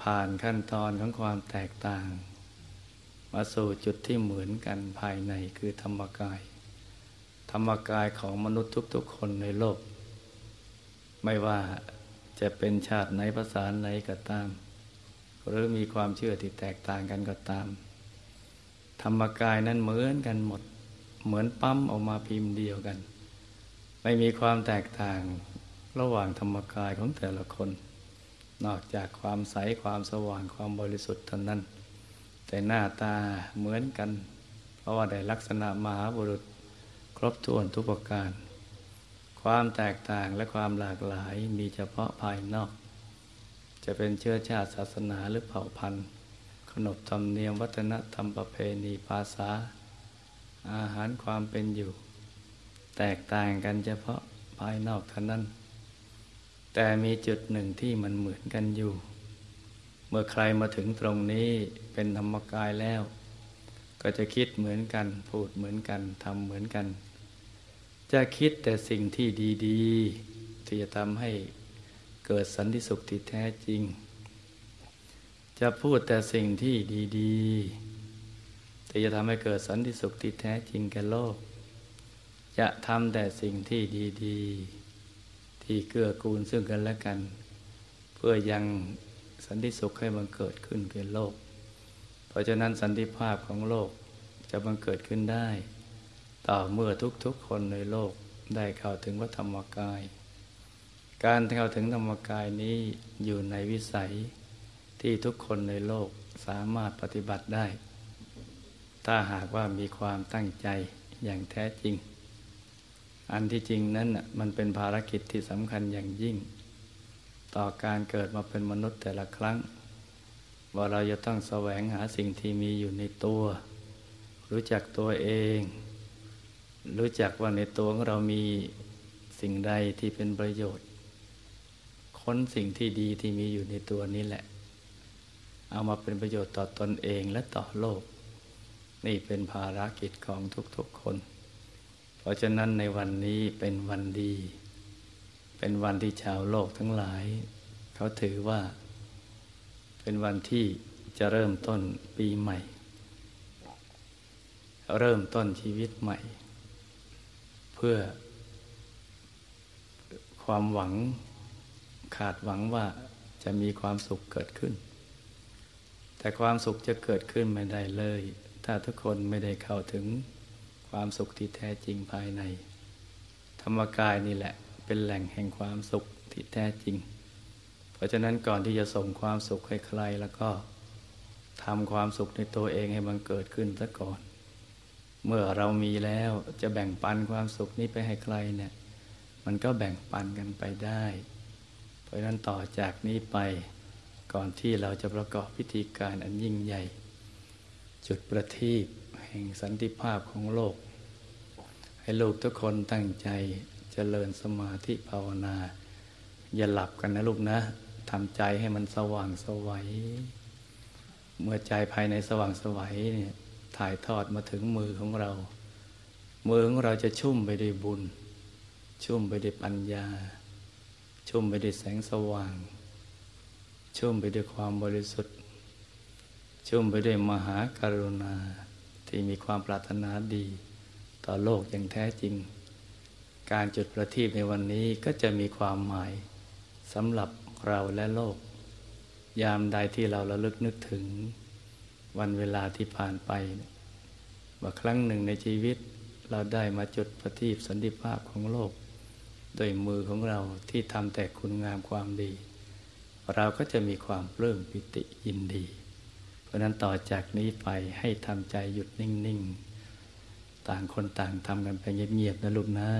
ผ่านขั้นตอนของความแตกต่าง มาสู่จุดที่เหมือนกันภายในคือธรรมกาย ธรรมกายของมนุษย์ทุกๆ คนในโลก ไม่ว่าจะเป็นชาติไหนภาษาไหนก็ตาม หรือมีความเชื่อที่แตกต่างกันก็ตาม ธรรมกายนั้นเหมือนกันหมด เหมือนปั๊มออกมาพิมพ์เดียวกัน ไม่มีความแตกต่างระหว่างธรรมกายของแต่ละคน นอกจากความใสความสว่างความบริสุทธิ์เท่านั้น แต่หน้าตาเหมือนกัน เพราะว่าได้ลักษณะมหาบุรุษครบถ้วนทุกประการ ความแตกต่างและความหลากหลายมีเฉพาะภายนอก จะเป็นเชื้อชาติศาสนาหรือเผ่าพันธุ์ ขนบธรรมเนียมวัฒนธรรมประเพณีภาษา อาหารความเป็นอยู่ แตกต่างกันเฉพาะภายนอกเท่านั้น แต่มีจุดหนึ่งที่มันเหมือนกันอยู่ เมื่อใครมาถึงตรงนี้เป็นธรรมกายแล้ว ก็จะคิดเหมือนกัน พูดเหมือนกันทำเหมือนกัน จะคิดแต่สิ่งที่ดีๆ ที่จะทำให้เกิดสันติสุขที่แท้จริง จะพูดแต่สิ่งที่ดีๆ ที่จะทำให้เกิดสันติสุขที่แท้จริงแก่โลก จะทำแต่สิ่งที่ดีๆ ที่เกื้อกูลซึ่งกันและกัน เพื่อยังสันติสุขให้มันเกิดขึ้นเกินโลก เพราะฉะนั้นสันติภาพของโลกจะบังเกิดขึ้นได้ ต่อเมื่อทุกๆคนในโลกได้เข้าถึงวัธรรมกาย การเข้าถึงธรรมกายนี้อยู่ในวิสัยที่ทุกคนในโลกสามารถปฏิบัติได้ ถ้าหากว่ามีความตั้งใจอย่างแท้จริง อันที่จริงนั้นมันเป็นภารกิจที่สำคัญอย่างยิ่ง ต่อการเกิดมาเป็นมนุษย์แต่ละครั้ง ว่าเราจะต้องแสวงหาสิ่งที่มีอยู่ในตัว รู้จักตัวเอง รู้จักว่าในตัวของเรามีสิ่งใดที่เป็นประโยชน์ ค้นสิ่งที่ดีที่มีอยู่ในตัวนี้แหละ เอามาเป็นประโยชน์ต่อตอนเองและต่อโลก นี่เป็นภารกิจของทุกๆคน เพราะฉะนั้นในวันนี้เป็นวันดี เป็นวันที่ชาวโลกทั้งหลาย เขาถือว่า เป็นวันที่จะเริ่มต้นปีใหม่ เริ่มต้นชีวิตใหม่ เพื่อ ความหวังขาดหวังว่าจะมีความสุขเกิดขึ้น แต่ความสุขจะเกิดขึ้นไม่ได้เลย ถ้าทุกคนไม่ได้เข้าถึง ความสุขที่แท้จริงภายใน ธรรมกายนี่แหละเป็นแหล่งแห่งความสุขที่แท้จริง เพราะฉะนั้นก่อนที่จะส่งความสุขให้ใครแล้วก็ทำความสุขในตัวเองให้มันเกิดขึ้นซะก่อน เมื่อเรามีแล้วจะแบ่งปันความสุขนี้ไปให้ใครเนี่ย มันก็แบ่งปันกันไปได้ เพราะฉะนั้นต่อจากนี้ไปก่อนที่เราจะประกอบพิธีการอันยิ่งใหญ่ จุดประทีป แห่งสันติภาพของโลก ให้ลูกทุกคนตั้งใจเจริญสมาธิภาวนา อย่าหลับกันนะลูกนะทำใจให้มันสว่างสวัย เมื่อใจภายในสว่างสวัยเนี่ยถ่ายทอดมาถึงมือของเรา มือของเราจะชุ่มไปด้วยบุญ ชุ่มไปด้วยปัญญา ชุ่มไปด้วยแสงสว่าง ชุ่มไปด้วยความบริสุทธิ์ ชุ่มไปด้วยมหากรุณา ที่มีความปรารถนาดีต่อโลกอย่างแท้จริง การจุดประทีปในวันนี้ก็จะมีความหมายสำหรับเราและโลก ยามใดที่เราระลึกนึกถึงวันเวลาที่ผ่านไปว่าครั้งหนึ่งในชีวิตเราได้มาจุดประทีปสันติภาพของโลก โดยมือของเราที่ทำแต่คุณงามความดี เราก็จะมีความเริ่มปิติยินดี ราะนั้นต่อจากนี้ไปให้ทำใจหยุดนิ่ง ๆ ต่างคนต่างทำกันไปเงียบ ๆ นะลูกนะ